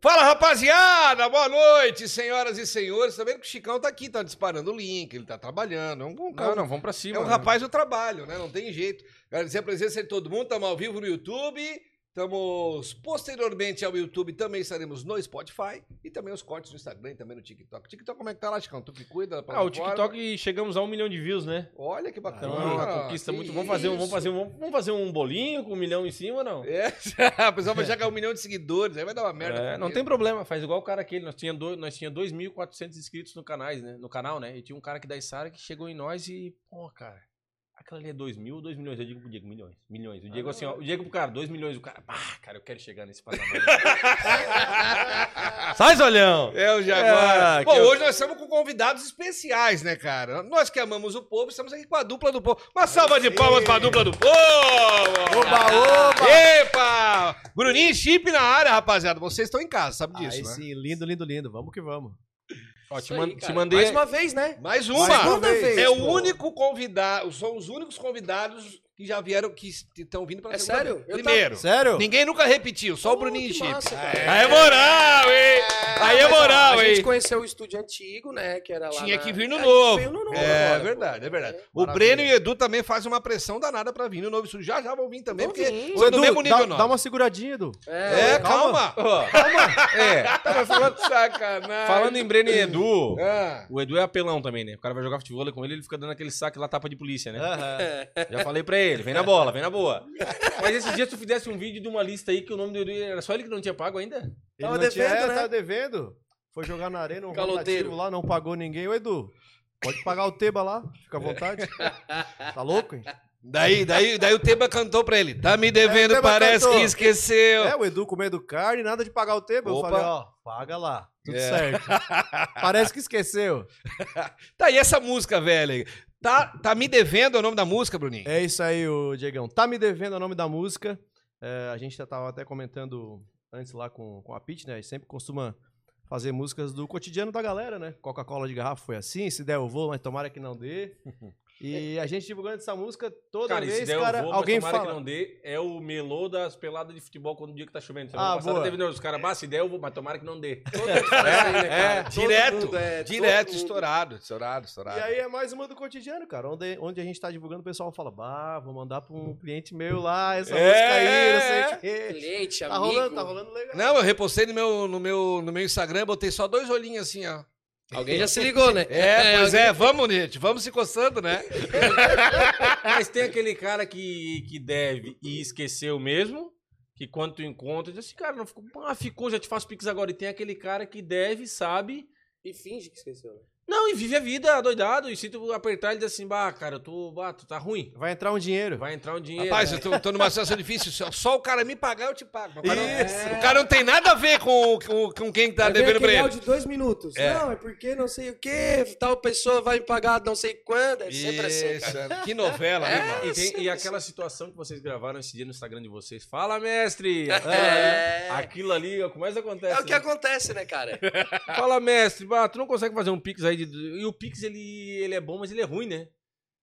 Fala, rapaziada! Boa noite, senhoras e senhores. Tá vendo que o Chicão tá aqui, tá disparando o link, ele tá trabalhando. É um, um, Não, não, vamos pra cima. é um né? rapaz do trabalho, né? Não tem jeito. Agradecer a presença de todo mundo. Estamos ao vivo no YouTube. Estamos posteriormente ao YouTube, também estaremos no Spotify e também os cortes no Instagram e também no TikTok. TikTok, como é que tá lá, Chicão? Tu que cuida da Ah, o? TikTok chegamos a um milhão de views, né? Olha que bacana. Então, uma conquista que muito. Vamos fazer, um, vamos, fazer um, vamos fazer um bolinho com um milhão em cima ou não? É, o pessoal vai chegar a um milhão de seguidores, aí vai dar uma merda. É, não tem problema, faz igual o cara aquele. Nós tinha dois, nós tinha 2.400 inscritos no, canais, né? no canal, né? E tinha um cara aqui da Isara que chegou em nós e, pô, cara, aquilo ali é 2 mil ou 2 milhões? Eu digo pro Diego, milhões. Milhões. O Diego assim, ó, o Diego pro cara, 2 milhões. O cara, pá, cara, eu quero chegar nesse patamar. Sai, Zolhão! É o Jaguar. É, Bom, que eu- hoje nós estamos com convidados especiais, né, cara? Nós que amamos o povo, estamos aqui com a dupla do povo. Uma salva de palmas pra dupla do povo! Oba, oba! Epa! Bruninho e Chip na área, rapaziada. Vocês estão em casa, sabe disso, Aí né? sim, lindo, lindo, lindo. Vamos que vamos. Ó, te, aí, man- te mandei. Mais uma vez, né? Mais uma! Mais uma Segunda vez. vez. é o pô. único convidado, são os únicos convidados que já vieram, que estão vindo pra É segunda sério? vez. Eu Primeiro. Sério? Ninguém nunca repetiu, só o Pô, Bruninho e que Chip. massa, cara. Aí é moral, hein? Aí é Mas, ó, moral, A hein? gente conheceu o estúdio antigo, né? Que era lá Tinha na- que vir no É, novo. veio no novo É agora, verdade, pô. é verdade. É. O Maravilha. Breno e o Edu também fazem uma pressão danada pra vir no novo estúdio. Já já vão vir também, Vão porque vir. são do mesmo nível dá, nosso. dá uma seguradinha, Edu. É, É, calma. É, tá, mas falando, Sacanagem. falando em Breno e Edu, Ah, o Edu é apelão também, né? O cara vai jogar futebol com ele, ele fica dando aquele saque lá, tapa de polícia, né? Já falei pra ele, vem na bola, vem na boa. Mas esses dias tu fizesse um vídeo de uma lista aí que o nome do era só ele que não tinha pago ainda? Ele Tava não devendo, tinha, é, né? Tava devendo. Foi jogar na arena, um Caloteiro. lá, não pagou ninguém. Ô, Edu, pode pagar o Teba lá, fica à vontade. Tá louco, hein? daí, daí, daí o Teba cantou pra ele. Tá me devendo, É, parece cantou. que esqueceu. É, o Edu comendo carne, nada de pagar o Teba. Eu Opa. falei, ó, paga lá, tudo É. certo. Parece que esqueceu. Tá, e essa música, velho? Tá, tá me devendo é o nome da música, Bruninho? É isso aí, o Diegão. Tá me devendo o nome da música. É, a gente já tava até comentando antes lá com, com a Pete, né? Gente sempre costuma fazer músicas do cotidiano da galera, né? Coca-Cola de garrafa foi assim, se der eu vou, mas tomara que não dê. E a gente divulgando essa música toda Cara, se vez, der cara, vou, alguém tomara fala. que não dê, é o melô das peladas de futebol quando o dia que tá chovendo. Semana Ah, passada boa. teve né, os caras, bah, se der eu vou, mas tomara que não dê. Aí, né, cara? Todo direto, mundo, é, direto, estourado, estourado, estourado. E aí é mais uma do cotidiano, cara. Onde, onde a gente tá divulgando, o pessoal fala, bah, vou mandar pra um cliente meu lá, essa É. música aí, não sei o quê. Cliente, Tá amigo. rolando, tá rolando legal. Não, eu repostei no meu, no, meu, no meu Instagram, botei só dois olhinhos assim, ó. Alguém já se ligou, né? É, pois alguém- é, vamos, gente, vamos se coçando, né? Mas tem aquele cara que, que deve e esqueceu mesmo, que quando tu encontra, diz assim, cara, não ficou, ah, ficou, já te faço pix agora. E tem aquele cara que deve, sabe, E finge que esqueceu. né? Não, e vive a vida doidado. E se tu apertar, ele diz assim, bah, cara, tu, bah, tu tá ruim. Vai entrar um dinheiro. Vai entrar um dinheiro. Rapaz, né? eu tô, tô numa situação difícil. Só, só o cara me pagar, eu te pago. O cara, não- Isso. o cara não tem nada a ver com, com, com quem tá Vai ver devendo pra ele. de dois minutos. É. Não, é porque não sei o quê, tal pessoa vai me pagar não sei quando. É sempre assim, cara. Isso, que novela, né, É. mano? E, tem- e aquela situação que vocês gravaram esse dia no Instagram de vocês. Fala, mestre! Aquilo, É. ali, aquilo ali, ó, como é que acontece? É o que né? acontece, né, cara? Fala, mestre, bah, tu não consegue fazer um Pix aí de. E o Pix, ele, ele é bom, mas ele é ruim, né?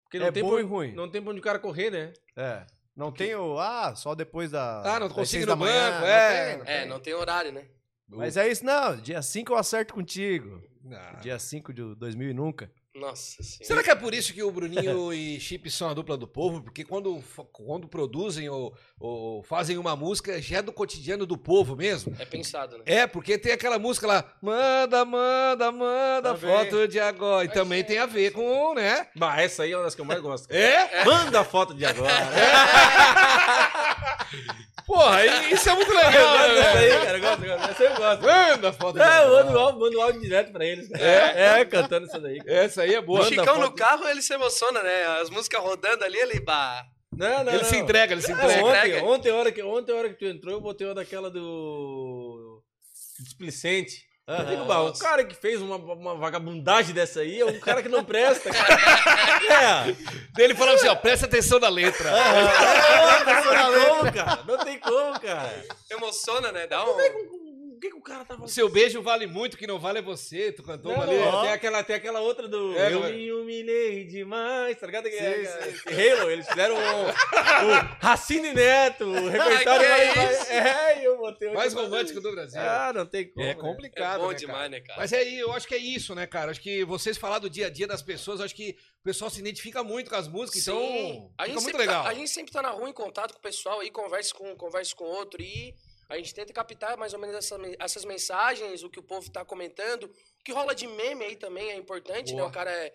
Porque não É tem bom pra- e ruim. Não tem pra onde o cara correr, né? É. Não tem o. Ah, só depois da. Ah, não consigo ir no manhã, banco, não é. tem, não É, tem. não tem horário, né? Mas é isso, não. Dia 5 eu acerto contigo. Ah. Dia 5 de 2000 e nunca. Nossa senhora. Será que é por isso que o Bruninho e Chip são a dupla do povo? Porque quando, quando produzem ou, ou fazem uma música, já é do cotidiano do povo mesmo? É pensado, né? É, porque tem aquela música lá, manda, manda, manda Também. foto de agora. E também tem a ver com, né? Bah, essa aí é uma das que eu mais gosto. É? Manda a foto de agora. Porra, e- isso é muito Eu legal, gosto dessa né? aí, cara. Eu gosto, eu gosto. Essa eu gosto. Manda foto de É, eu agora. mando mando o áudio direto pra eles. É, é cantando isso daí. Essa aí é boa. O Chicão no carro, ele se emociona, né? As músicas rodando ali, ele... Bah. Não, não, Ele não. se entrega, ele se entrega. ontem, entrega. ontem, a hora que, ontem, hora que tu entrou, eu botei uma daquela do. Displicente. Digo, bah, o cara que fez uma, uma vagabundagem dessa aí é um cara que não presta, cara. É. Ele falando assim, ó, presta atenção na letra. Não tem como, cara. Não tem como, cara. Emociona, né? Dá um... É que, o que, o cara tava. O seu beijo vale muito, que não vale é você. Tu cantou Não, ali. não, tem, aquela, tem aquela outra do. É, eu é? me humilhei demais, tá ligado? Que Sim, é, Halo, eles fizeram o, o Racine Neto, o repertório. que é mais- É, eu botei o- Mais romântico do Brasil. Ah, não tem como. É né? complicado, É bom né, demais, cara? né, cara? Mas é aí, eu acho que é isso, né, cara? Acho que vocês falar do dia a dia das pessoas, acho que o pessoal se identifica muito com as músicas, Sim. então a fica gente muito sempre legal. Tá, a gente sempre tá na rua em contato com o pessoal aí, conversa com um, conversa com outro e a gente tenta captar mais ou menos essa essas mensagens, o que o povo tá comentando. O que rola de meme aí também é importante, Boa. né? O cara é.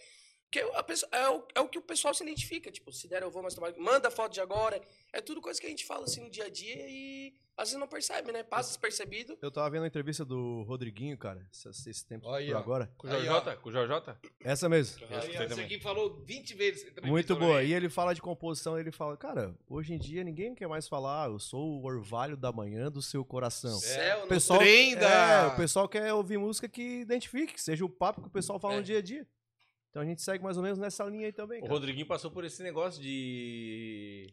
Que a pessoa, é, o, é o que o pessoal se identifica. Tipo, se der eu vou mais trabalho. Manda foto de agora. É tudo coisa que a gente fala assim no dia a dia e às vezes não percebe, né? Passa despercebido. Eu tava vendo a entrevista do Rodriguinho, cara, esse, esse tempo Aí, por ó. agora. Com o Jorjota? Com o Jorjota? Essa mesmo. Aí, ó, esse aqui falou 20 vezes. Muito boa. E ele fala de composição, ele fala, cara, hoje em dia ninguém quer mais falar, "Ah, eu sou o orvalho da manhã do seu coração. Céu, O não- pessoal, trem da- é, o pessoal quer ouvir música que identifique, que seja o papo que o pessoal fala É. no dia a dia. Então a gente segue mais ou menos nessa linha aí também, O cara. Rodriguinho passou por esse negócio de.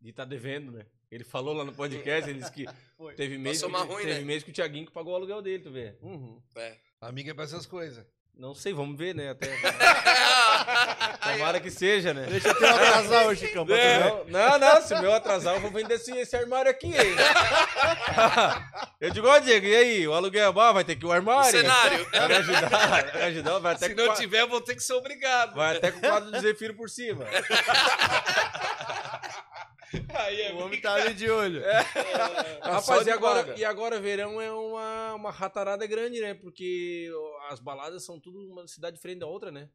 de tá devendo, né? Ele falou lá no podcast, ele disse que teve mês, Passou que, ruim, teve né? mês que o Thiaguinho que pagou o aluguel dele, tu vê. Uhum. É. Amiga é pra essas coisas. Não sei, vamos ver, né? Até. Tomara que seja, né? Deixa eu ter um atrasar hoje, Chicão. ver. Não, não, não, se o meu atrasar, eu vou vender esse, esse armário aqui, hein? Eu digo, ó, Diego, e aí? O aluguel ah, vai ter que ir o armário? Cenário. Vai me ajudar, vai me ajudar, vai até Se com não qua- tiver, eu vou ter que ser obrigado. Vai até com o quadro do Zefiro por cima. Aí é O homem tá ali de olho. Rapaz, só e de agora, vaga. e agora verão é uma, uma ratarada grande, né? Porque as baladas são tudo uma cidade diferente da outra, né?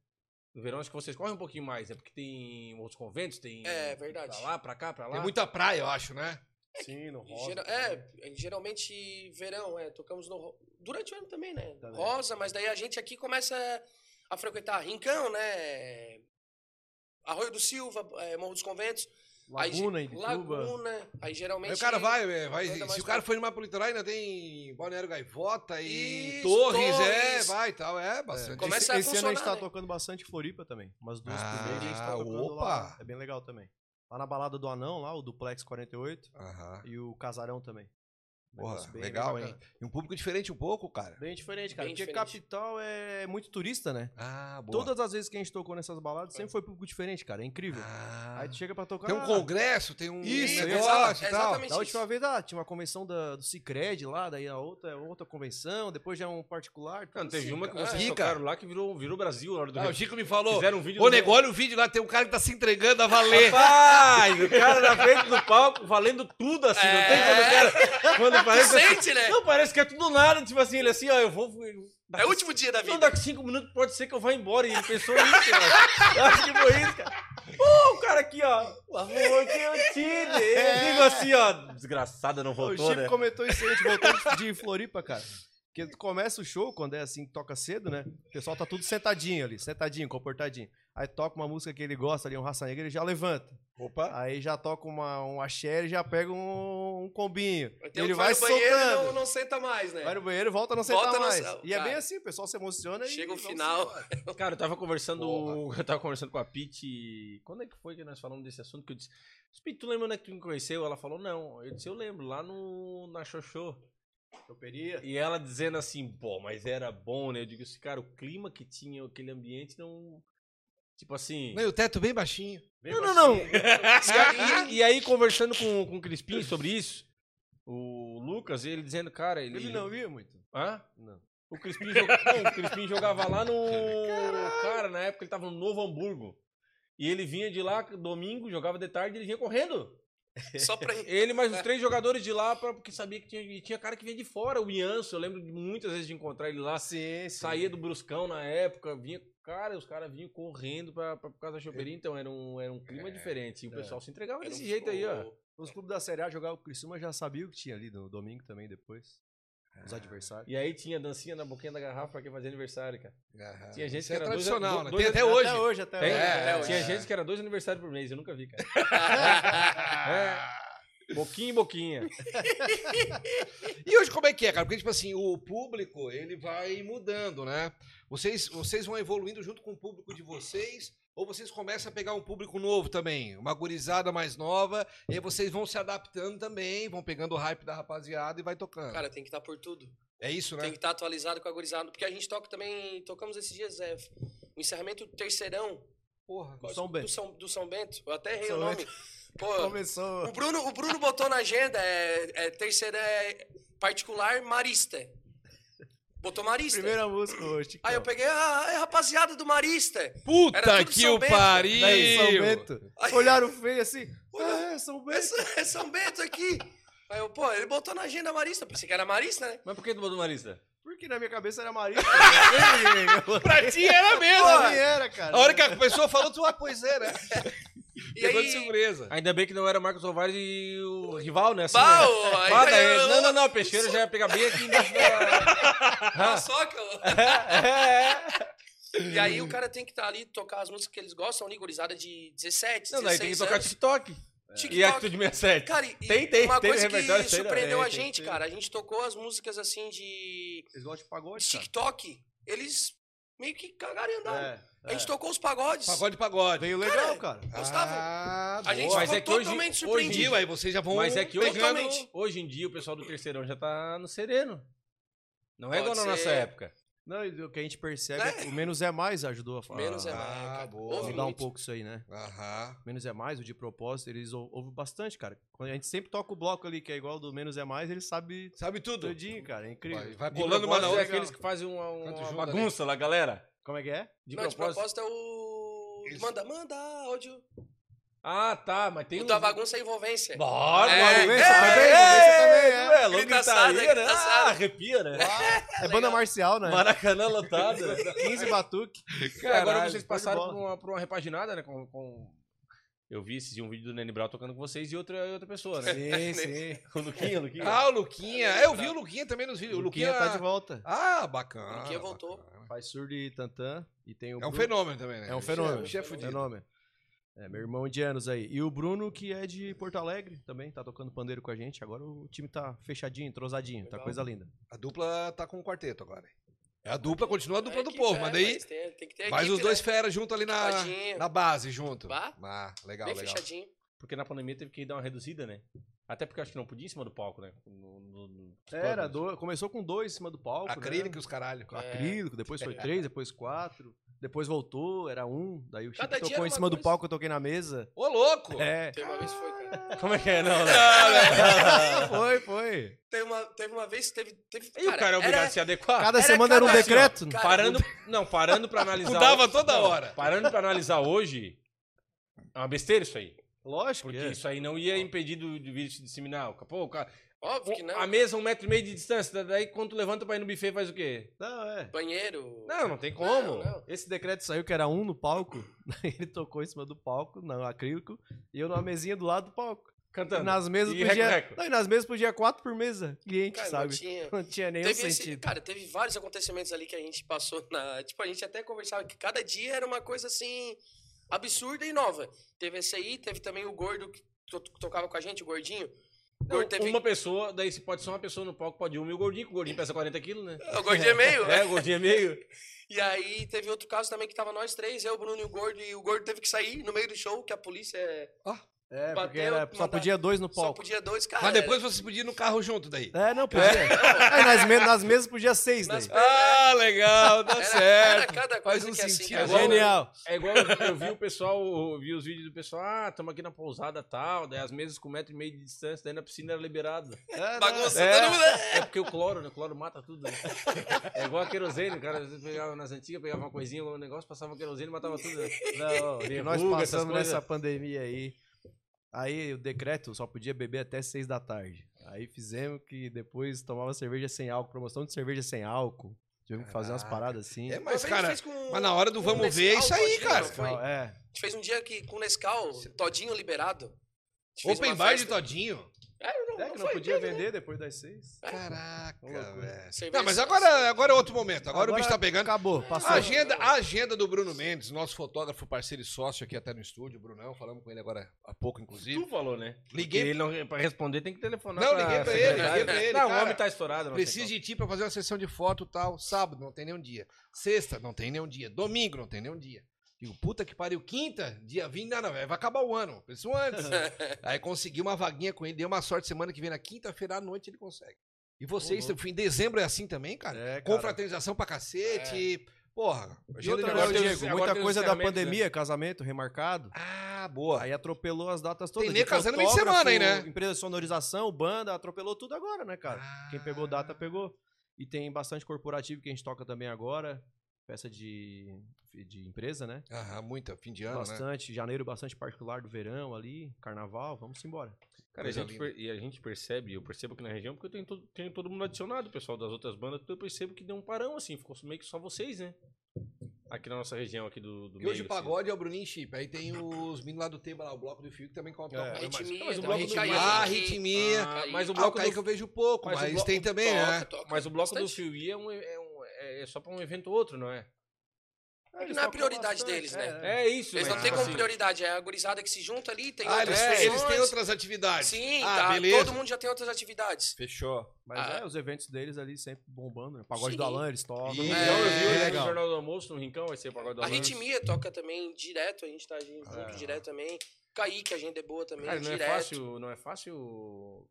No verão acho que vocês correm um pouquinho mais, né? Porque tem outros conventos, tem. É, verdade. Pra lá, pra cá, pra lá. Tem muita praia, eu acho, né? Sim, no E gera- é, geralmente verão, é, tocamos no durante o ano também, né? Também. Rosa, mas daí a gente aqui começa a frequentar Rincão, né? Arroio do Silva, é, Morro dos Conventos. Laguna, aí, em ge- Ituba. Laguna, aí geralmente Aí o cara vai, é, vai anda mais se o cara pra- for numa pro litoral, ainda tem Balneário Gaivota e Isso, Torres, é, Torres. vai e tal, é bastante. Começa esse, a esse ano a gente tá né? tocando bastante Floripa também. Umas duas Ah, por mês a gente tá tocando opa! lá. É bem legal também. Lá na balada do Anão, lá, o Duplex 48. Aham. E o Casarão também. Porra, bem- legal, bem hein? E um público diferente um pouco, cara. Bem diferente, cara. Bem porque diferente. capital é muito turista, né? Ah, boa. Todas as vezes que a gente tocou nessas baladas, sempre foi público diferente, cara. É incrível. Ah. Aí tu chega pra tocar. Tem um ah, congresso, tem um Isso, negócio e tal. exatamente. Da última vez, ah, tinha uma convenção da, do Cicred lá, daí a outra é outra convenção, depois já é um particular. Não, teve assim, uma que vocês Rica. tocaram lá que virou, virou Brasil na hora do Ah, o Chico me falou, Fizeram um vídeo ô nego, olha o vídeo lá, tem um cara que tá se entregando a valer. Rapaz, o cara na frente do palco valendo tudo assim, não tem quando o cara. Quando parece. assim- Sente, né? Não, parece que é tudo nada, tipo assim, ele assim, ó, eu vou. É o último dia da Não, vida. daqui cinco minutos pode ser que eu vá embora. E ele pensou nisso, eu acho. Eu acho que foi isso, cara. Pô, o cara aqui, ó. O amor que eu tive. Eu digo assim, ó. Desgraçada, não O voltou, Chico né? comentou isso aí, a gente voltou de Floripa, cara. Porque tu começa o show, quando é assim, toca cedo, né? O pessoal tá tudo sentadinho ali, sentadinho, comportadinho. Aí toca uma música que ele gosta ali, um Raça Negra, ele já levanta. Opa. Aí já toca uma, um axé, ele já pega um, um combinho. Tem um ele vai no banheiro e soltando. não, não senta mais, né? Vai no banheiro, volta, não Volta, senta não mais. E é bem assim, o pessoal se emociona e... Chega o final. Cara, eu tava conversando. Eu tava conversando com a Pete. Quando é que foi que nós falamos desse assunto? Que eu disse. Pete, tu lembra onde é que tu me conheceu? Ela falou, não. Eu disse, eu lembro, lá no. Na Xoxô. Choperia. E ela dizendo assim, pô, mas era bom, né? Eu digo assim, cara, o clima que tinha, aquele ambiente não. Tipo assim. Não, o teto bem baixinho. Não, não, não. E, e aí, conversando com, com o Crispim sobre isso, o Lucas, ele dizendo, cara, ele. Ele não via muito. Hã? Não. O Crispim, joga... não, o Crispim jogava lá no. Cara, na época ele tava no Novo Hamburgo. E ele vinha de lá domingo, jogava de tarde e ele vinha correndo. Só pra. Ele mais os três jogadores de lá, pra, porque sabia que tinha, e tinha cara que vinha de fora, o Ianço. Eu lembro de muitas vezes de encontrar ele lá. Sim, sim. Saía do Bruscão na época, vinha. Cara, os caras vinham correndo pra, pra, por causa da choperia, então era um, era um clima diferente. E o é. pessoal se entregava Era desse um- jeito aí, ó. Os clubes da Série A jogavam o Criciúma já sabia o que tinha ali no domingo também depois. Os adversários. E aí tinha dancinha na boquinha da garrafa pra quem fazia aniversário, cara. Aham. Tinha gente Isso que é era dois- tradicional, do- né? dois- Tem até hoje. Até hoje, até Tem? hoje. É, Tinha é. gente que era dois aniversários por mês, eu nunca vi, cara. É. Boquinha em boquinha. E hoje como é que é, cara? Porque, tipo assim, o público, ele vai mudando, né? Vocês, vocês vão evoluindo junto com o público de vocês, Ou vocês começam a pegar um público novo também, uma gurizada mais nova, e aí vocês vão se adaptando também, vão pegando o hype da rapaziada e vai tocando. Cara, tem que estar por tudo. é isso, né? Tem que estar atualizado com a gurizada. Porque a gente toca também. Tocamos esses dias. É, o encerramento do terceirão. Porra. Do São Bento. Do São, do São Bento. Eu até errei São o nome. Bento. Pô, Começou. o Bruno, o Bruno botou na agenda. É, é terceira é particular Marista. Botou Marista. Primeira música hoje. Aí eu peguei, ah, é rapaziada do Marista. Era Puta que o pariu! Daí, São Bento. Olharam feio assim. Ah, é, São É, Bento. São- é São Bento aqui. Aí eu, pô, ele botou na agenda Marista. Pensei que era Marista, né? Mas por que tu botou Marista? Porque na minha cabeça era Marista. Pra ti era mesmo, Pra mim era, cara. A hora que a pessoa falou, tu, ah, pois é, né? E Pegou de aí. surpresa. Ainda bem que não era Marcos Alvares e o rival, né? Assim, Bah, né? aí- não, não, não, Peixeira já ia pegar bem aqui embaixo da. Só que eu- é, é. E aí o cara tem que estar ali, tocar as músicas que eles gostam ali, gurizada de 17, Não, 16 daí tem que tocar anos. TikTok. TikTok. E Atitude 67. Cara, e Tem, tem, uma tem coisa repertório, que tem, surpreendeu Tem, a tem, gente, tem. cara, a gente tocou as músicas assim de Eles gostam de pagode, de cara. TikTok, eles meio que cagaram e andaram. É, A gente é. tocou os pagodes. Pagode, pagode. Veio legal, cara. Gostavam. Ah, A gente boa. Mas ficou é que hoje- totalmente hoje surpreendido. Entendi, aí vocês já vão Mas é que hoje, pegando... Totalmente. hoje em dia o pessoal do terceirão já tá no sereno. Não é Pode igual na nossa ser. época. Não, e o que a gente percebe É. é que o menos é mais ajudou a falar. Menos é mais, Ah, cara. boa. Mudar um muito. pouco isso aí, né? Aham. Menos é mais, o de propósito, eles ou- ouvem bastante, cara. Quando a gente sempre toca o bloco ali, que é igual do menos é mais, eles sabem Sabe tudo. tudinho, cara. É incrível. Vai, vai De colando uma na propósito, é outra. aqueles que fazem uma, uma Canto junto bagunça lá, galera. Como é que é? De Não, de propósito. propósito é o. Isso. Manda, manda áudio. Ah, tá, mas tem o um... da bagunça é envolvência. Bora, É, bora, é, vem, é, você também, é, você também, é. é. Louco Gritaçada, gritaria, né? Ah, arrepia, né? É banda marcial, né? Maracanã lotado. 15 batuque. Agora Caralho, vocês passaram por uma, por uma repaginada, né? Com, com- Eu vi esse um vídeo do Nene Brau tocando com vocês e outra, outra pessoa, né? Sim, sim. O Luquinha, o Luquinha. Ah, o Luquinha. É, eu vi o Luquinha também nos vídeos. O Luquinha Luquinha tá de volta. Ah, bacana. O Luquinha voltou. bacana. Faz surdo e tantã. E tem o É um Bruno- fenômeno também, né? É um fenômeno. O chefe fudido. Fenômeno. É, meu irmão de anos aí. E o Bruno, que é de Porto Alegre também, tá tocando pandeiro com a gente. Agora o time tá fechadinho, entrosadinho, tá coisa linda. A dupla tá com o quarteto agora. É a dupla, continua a dupla É do povo, é, mas daí tem, tem que ter faz equipe, os dois né? feras junto ali na, Equipadinho. na base, junto. Bah. Ah, legal, Bem legal. fechadinho. Porque na pandemia teve que dar uma reduzida, né? Até porque eu acho que não podia em cima do palco, né? No- no- no- Era, do- começou com dois em cima do palco. Acrílico e né? os caralho. É. Acrílico, depois foi três, depois quatro. Depois voltou, era um. Daí o Chico Cada tocou era em cima do coisa. palco, eu toquei na mesa. Ô, louco! É. Teve uma vez que foi, cara. Como é que é? Não, né? foi, foi. Teve uma, teve uma vez que teve. teve E o cara é obrigado a se adequar? Cada Era semana era um cada- decreto. Cara, Parando, não, parando pra analisar. Mudava hoje- toda não, hora. Parando pra analisar hoje, é uma besteira isso aí. Lógico. Porque que é. isso aí não ia impedir do, do vídeo se disseminar. Pô, o cara, Óbvio que não. a mesa um metro e meio de distância, daí quando tu levanta pra ir no buffet faz o quê? Não, é. Banheiro. Não, não tem como. Não, não. Esse decreto saiu que era um no palco. Daí ele tocou em cima do palco, no acrílico, e eu numa mesinha do lado do palco. E Cantando. nas mesas E podia. Não, e nas mesas podia quatro por mesa. Cliente, Cara, sabe? não tinha. Não tinha nenhum Teve esse- sentido. cara, teve vários acontecimentos ali que a gente passou na. Tipo, a gente até conversava que cada dia era uma coisa assim. absurda e nova. Teve esse aí, teve também o gordo que to- tocava com a gente, o gordinho. Não, teve. Uma pessoa, daí se pode ser uma pessoa no palco, pode um e o gordinho, que o gordinho pesa 40 quilos, né? O gordinho é meio. É, o gordinho é meio. E aí teve outro caso também que tava nós três, eu, o Bruno e o Gordo, e o Gordo teve que sair no meio do show, que a polícia é- É, porque bateu, era, só mandar- podia dois no só palco. podia dois, cara. Mas depois você podia ir no carro junto daí. É, não, podia. Aí nas, me- nas mesas podia seis daí. Ah, legal, tá era, certo. Era cada Faz coisa um que assim, sentido. cara. igual- Genial. É igual eu, eu vi o pessoal, vi os vídeos do pessoal, ah, estamos aqui na pousada tal, daí as mesas com um metro e meio de distância, daí na piscina era liberado. É, Bagunça, É. todo mundo. É porque o cloro, né? O cloro mata tudo. Né? É igual a querosene, o cara nas antigas, pegava uma coisinha, um negócio, passava querosene e matava tudo. Né? Não, que nós passamos nessa pandemia aí. Aí o decreto só podia beber até seis da tarde. Aí fizemos que depois tomava cerveja sem álcool, promoção de cerveja sem álcool. Tivemos que fazer umas paradas assim. É, mas, cara, fez com- mas na hora do vamos ver, é isso Nescau, aí, cara. foi? É. A gente fez um dia que com Nescau, todinho liberado. Open bar de festa. todinho. É, não, É que não podia né? vender depois das seis. Caraca, loucura. velho. Não, mas agora, agora é outro momento. Agora, o bicho tá pegando. Acabou, passou. A agenda, a agenda do Bruno Mendes, nosso fotógrafo, parceiro e sócio aqui até no estúdio, o Brunão, falamos com ele agora há pouco, inclusive. Tu falou, né? Liguei- Porque ele não, pra responder tem que telefonar. Não, liguei pra ele, secretária. liguei pra ele, Não, cara. o homem tá estourado. não Preciso de ti pra fazer uma sessão de foto e tal. Sábado, não tem nenhum dia. Sexta, não tem nenhum dia. Domingo, não tem nenhum dia. Digo, puta que pariu, quinta, dia 20, não, não, vai acabar o ano. Pensou antes. Aí consegui uma vaguinha com ele, deu uma sorte semana que vem, na quinta-feira à noite ele consegue. E vocês, Uhum. em dezembro é assim também, cara? É, cara. Confraternização pra cacete. Porra, E outra, né, tem os- Diego, muita tem coisa da pandemia, casamento remarcado. Ah, boa. Aí atropelou as datas todas. nego de casando meio de semana aí, né? Empresa de sonorização, banda, atropelou tudo agora, né, cara? Quem pegou data, pegou. E tem bastante corporativo que a gente toca também agora. Peça de, de empresa, né? Aham, muita, fim de ano, né? bastante. Janeiro, bastante particular do verão ali. Carnaval, vamos embora. Cara, a gente per- e a gente percebe, eu percebo aqui na região, porque eu tenho, todo- tenho todo mundo adicionado, o pessoal das outras bandas, eu percebo que deu um parão, assim, ficou meio que só vocês, né? Aqui na nossa região, aqui do, do E hoje meio, o pagode é o Bruninho Chip. Aí tem os meninos lá do Tema, lá, o bloco do Fio, que também contam. É. mas- Ritmia, mas o tem bloco do- Kaique, Ah, ritmia. Ah, mas o Ah, o bloco do, eu vejo pouco, mas mas, bloco tem também, né? Toca, toca mas o bloco do bastante. Fio é, um, é, um- é só pra um evento ou outro, não é? É que não é a prioridade bastante, deles, né? É isso, Eles mas, não têm como assim, prioridade, é a gurizada que se junta ali, tem Ah, outras eles, É, eles têm outras atividades. Sim, ah, tá, beleza. todo mundo já tem outras atividades. Fechou. Mas Ah. é, os eventos deles ali sempre bombando, né? Pagode Sim. do Alan, eles tocam. Ih, Então, É, eu vi é no Jornal do Almoço, no Rincão, vai ser o pagode do A Alan. ritmia toca também direto, a gente tá junto É. direto também. Kaique, a gente é boa também, Cara, não é direto. fácil, não é fácil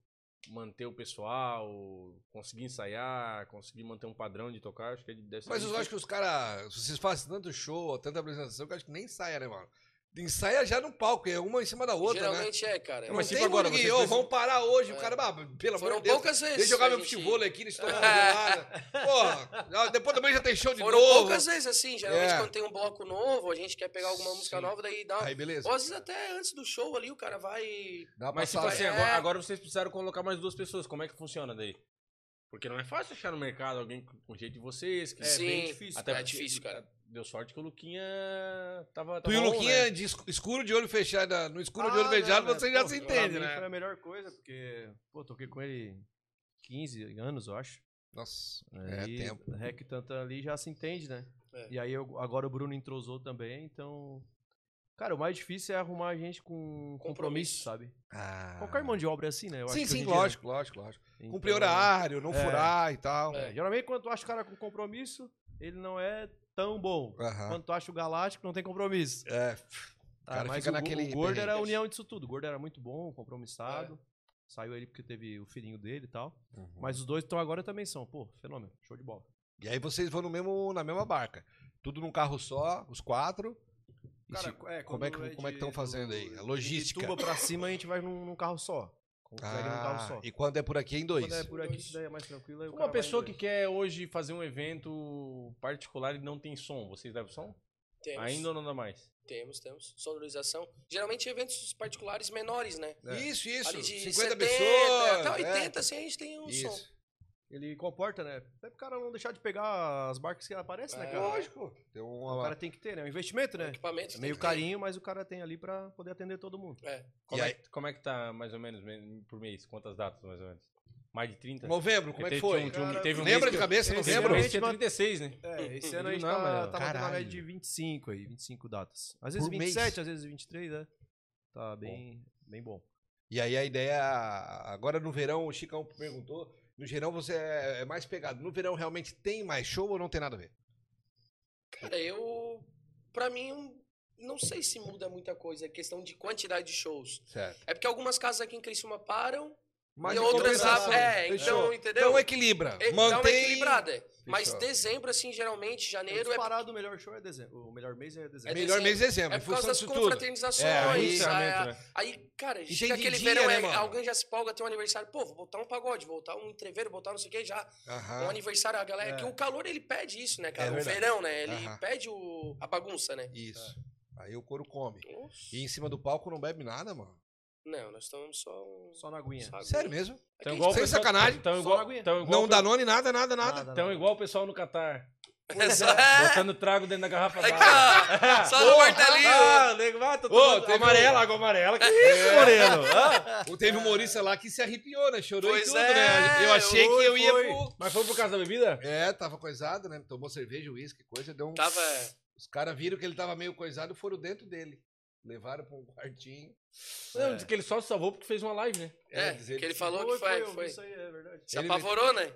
manter o pessoal, conseguir ensaiar, conseguir manter um padrão de tocar, acho que deve ser Mas eu acho que os caras, vocês fazem tanto show, tanta apresentação, que eu acho que nem ensaia, né, mano? Ensaia já no palco, é uma em cima da outra, né? Geralmente é, cara. Não Mas tem tipo agora, ô, precisam- vamos parar hoje, o É. cara, ah, pelo amor Foram de Deus. poucas vezes. Deixa eu jogar meu gente- futebol aqui, eles gelada. Porra, depois também já tem show de Foram novo. poucas vezes assim, geralmente É. quando tem um bloco novo, a gente quer pegar alguma música Sim. nova, daí dá uma... Aí, beleza. Ou às vezes até antes do show ali, o cara vai... Dá Mas tipo assim, É. agora, agora vocês precisaram colocar mais duas pessoas, como é que funciona daí? Porque não é fácil achar no mercado alguém com o jeito de vocês, que É Sim, bem difícil. Até é difícil, cara. Deu sorte que o Luquinha tava. Tu tava e o Luquinha né? de esc- escuro de olho fechado, no escuro de Ah, olho fechado, você né? já Pô, se entende, né? Foi a melhor coisa, porque, pô, toquei com ele 15 anos, eu acho. Nossa, Aí, é tempo. Rec tanto ali já se entende, né? É. E aí eu- agora o Bruno entrosou também, então. Cara, o mais difícil é arrumar a gente com compromisso, Compromisso. sabe? Ah. Qualquer mão de obra é assim, né? Eu acho Sim, que sim, em dia, lógico, lógico, lógico. Então, Cumprir horário, não É. furar e tal. é, geralmente quando tu acha o cara com compromisso, ele não é tão bom. Aham. Quando tu acha o galáctico, não tem compromisso. É, Ah, cara mas fica o, naquele o Gordo era a união disso tudo. O Gordo era muito bom, compromissado. Saiu ele porque teve o filhinho dele e tal. Uhum. Mas os dois estão agora também são. Pô, fenômeno. Show de bola. E aí vocês vão no mesmo, na mesma barca. Tudo num carro só, os quatro. E se- como é que como é que estão fazendo aí? A logística. De tuba pra cima a gente vai num, num carro só. Consegue num carro só. Ah, e quando é por aqui, em dois. Quando é por aqui, que daí é mais tranquilo. aí o Uma pessoa que quer hoje fazer um evento particular e não tem som, vocês levam som? Temos, Ainda ou não dá mais? temos, temos. Sonorização. Geralmente eventos particulares menores, né? Isso, isso. Ali de 50 70, pessoas. até é. 80, assim, a gente tem um som. Ele comporta, né? Até pro cara não deixar de pegar as barcas que aparecem, né, É, cara? Lógico. Tem O uma... cara tem que ter, né? Um investimento, né? Equipamento É meio carinho, mas o cara tem ali pra poder atender todo mundo. É. Como, E é, aí- como é que tá mais ou menos me- por mês? Quantas datas mais ou menos? Mais de 30? Novembro, como é que Teve- foi? tinha um- tinha um- Cara, teve um Lembra mês de que- cabeça, esse novembro? Um mês tinha 36, né? É, esse ano a gente Não, tá, mas- tá batendo na Caralho. média de 25 aí, 25 datas. Às vezes Por mês? 27, às vezes 23, né? Tá bem, bem bom. E aí a ideia. Agora no verão, o Chicão perguntou. No verão você é é mais pegado. No verão realmente tem mais show ou não tem nada a ver? Cara, eu. Pra mim, não sei se muda muita coisa. É questão de quantidade de shows. Certo. É porque algumas casas aqui em Criciúma param Mas e em outras. É, fechou. então, entendeu? Então equilibra. É, Dá uma Mantém. equilibrada. Mas Fechou. dezembro, assim, geralmente, janeiro é, Disparado, o melhor show é dezembro. O melhor mês é dezembro. É Melhor dezembro. mês de dezembro, é por causa das confraternizações. É, aí- aí, Encerramento, né? aí, cara, E chega aquele dia, verão, né, é- mano? alguém já se polga, tem um aniversário. Pô, vou botar um pagode, vou botar um entreveiro, vou botar não sei o que já. Aham. Um aniversário, a galera. É. Que o calor ele pede isso, né, cara? É o verdade. verão, né? Ele Aham. pede o, a bagunça, né? Isso. Aí o couro come. Nossa. E em cima do palco não bebe nada, mano. Não, nós estamos só. um- Só na aguinha. só Sério aguinha. mesmo? É que Então, igual o Sem pessoal- sacanagem. Então, Só igual, na aguinha. então, igual, Não o pe- Danone, nada, nada, nada. Nada, então nada. igual o pessoal no Catar. Só- é, Botando trago dentro da garrafa Aqui, d'água. só no martelinho. Ah, nego, ah, tô Ô, teve amarela, água amarela. Que isso, Moreno? Ah, Teve um humorista lá que se arrepiou, né? Chorou Pois e tudo, é, né? Eu achei que eu ia foi. pro... Mas foi por causa da bebida? É, tava coisado, né? Tomou cerveja, uísque, coisa, deu um... Tava. Os caras viram que ele tava meio coisado e foram dentro dele. Levaram pra um quartinho. Não, disse que ele só se salvou porque fez uma live, né? É, dizer que ele falou que foi. foi. Isso aí, é verdade. Se Ele- apavorou, né?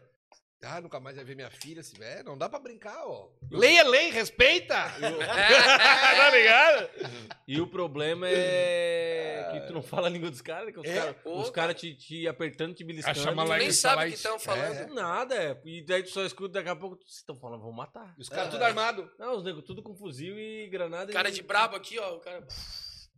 Ah, nunca mais vai ver minha filha. Assim, é, não dá pra brincar, ó. Lei é lei, respeita! tá ligado? E o problema é que tu não fala a língua dos caras, que os É. caras cara te, te apertando, te beliscando. Chama Tu lá nem sabe o que estão falando. É. Nada, é. E daí tu só escuta daqui a pouco, vocês estão falando, vão matar. E os caras tudo armado. Não, os negros tudo com fuzil e granada. Cara e... de brabo aqui, ó. O cara...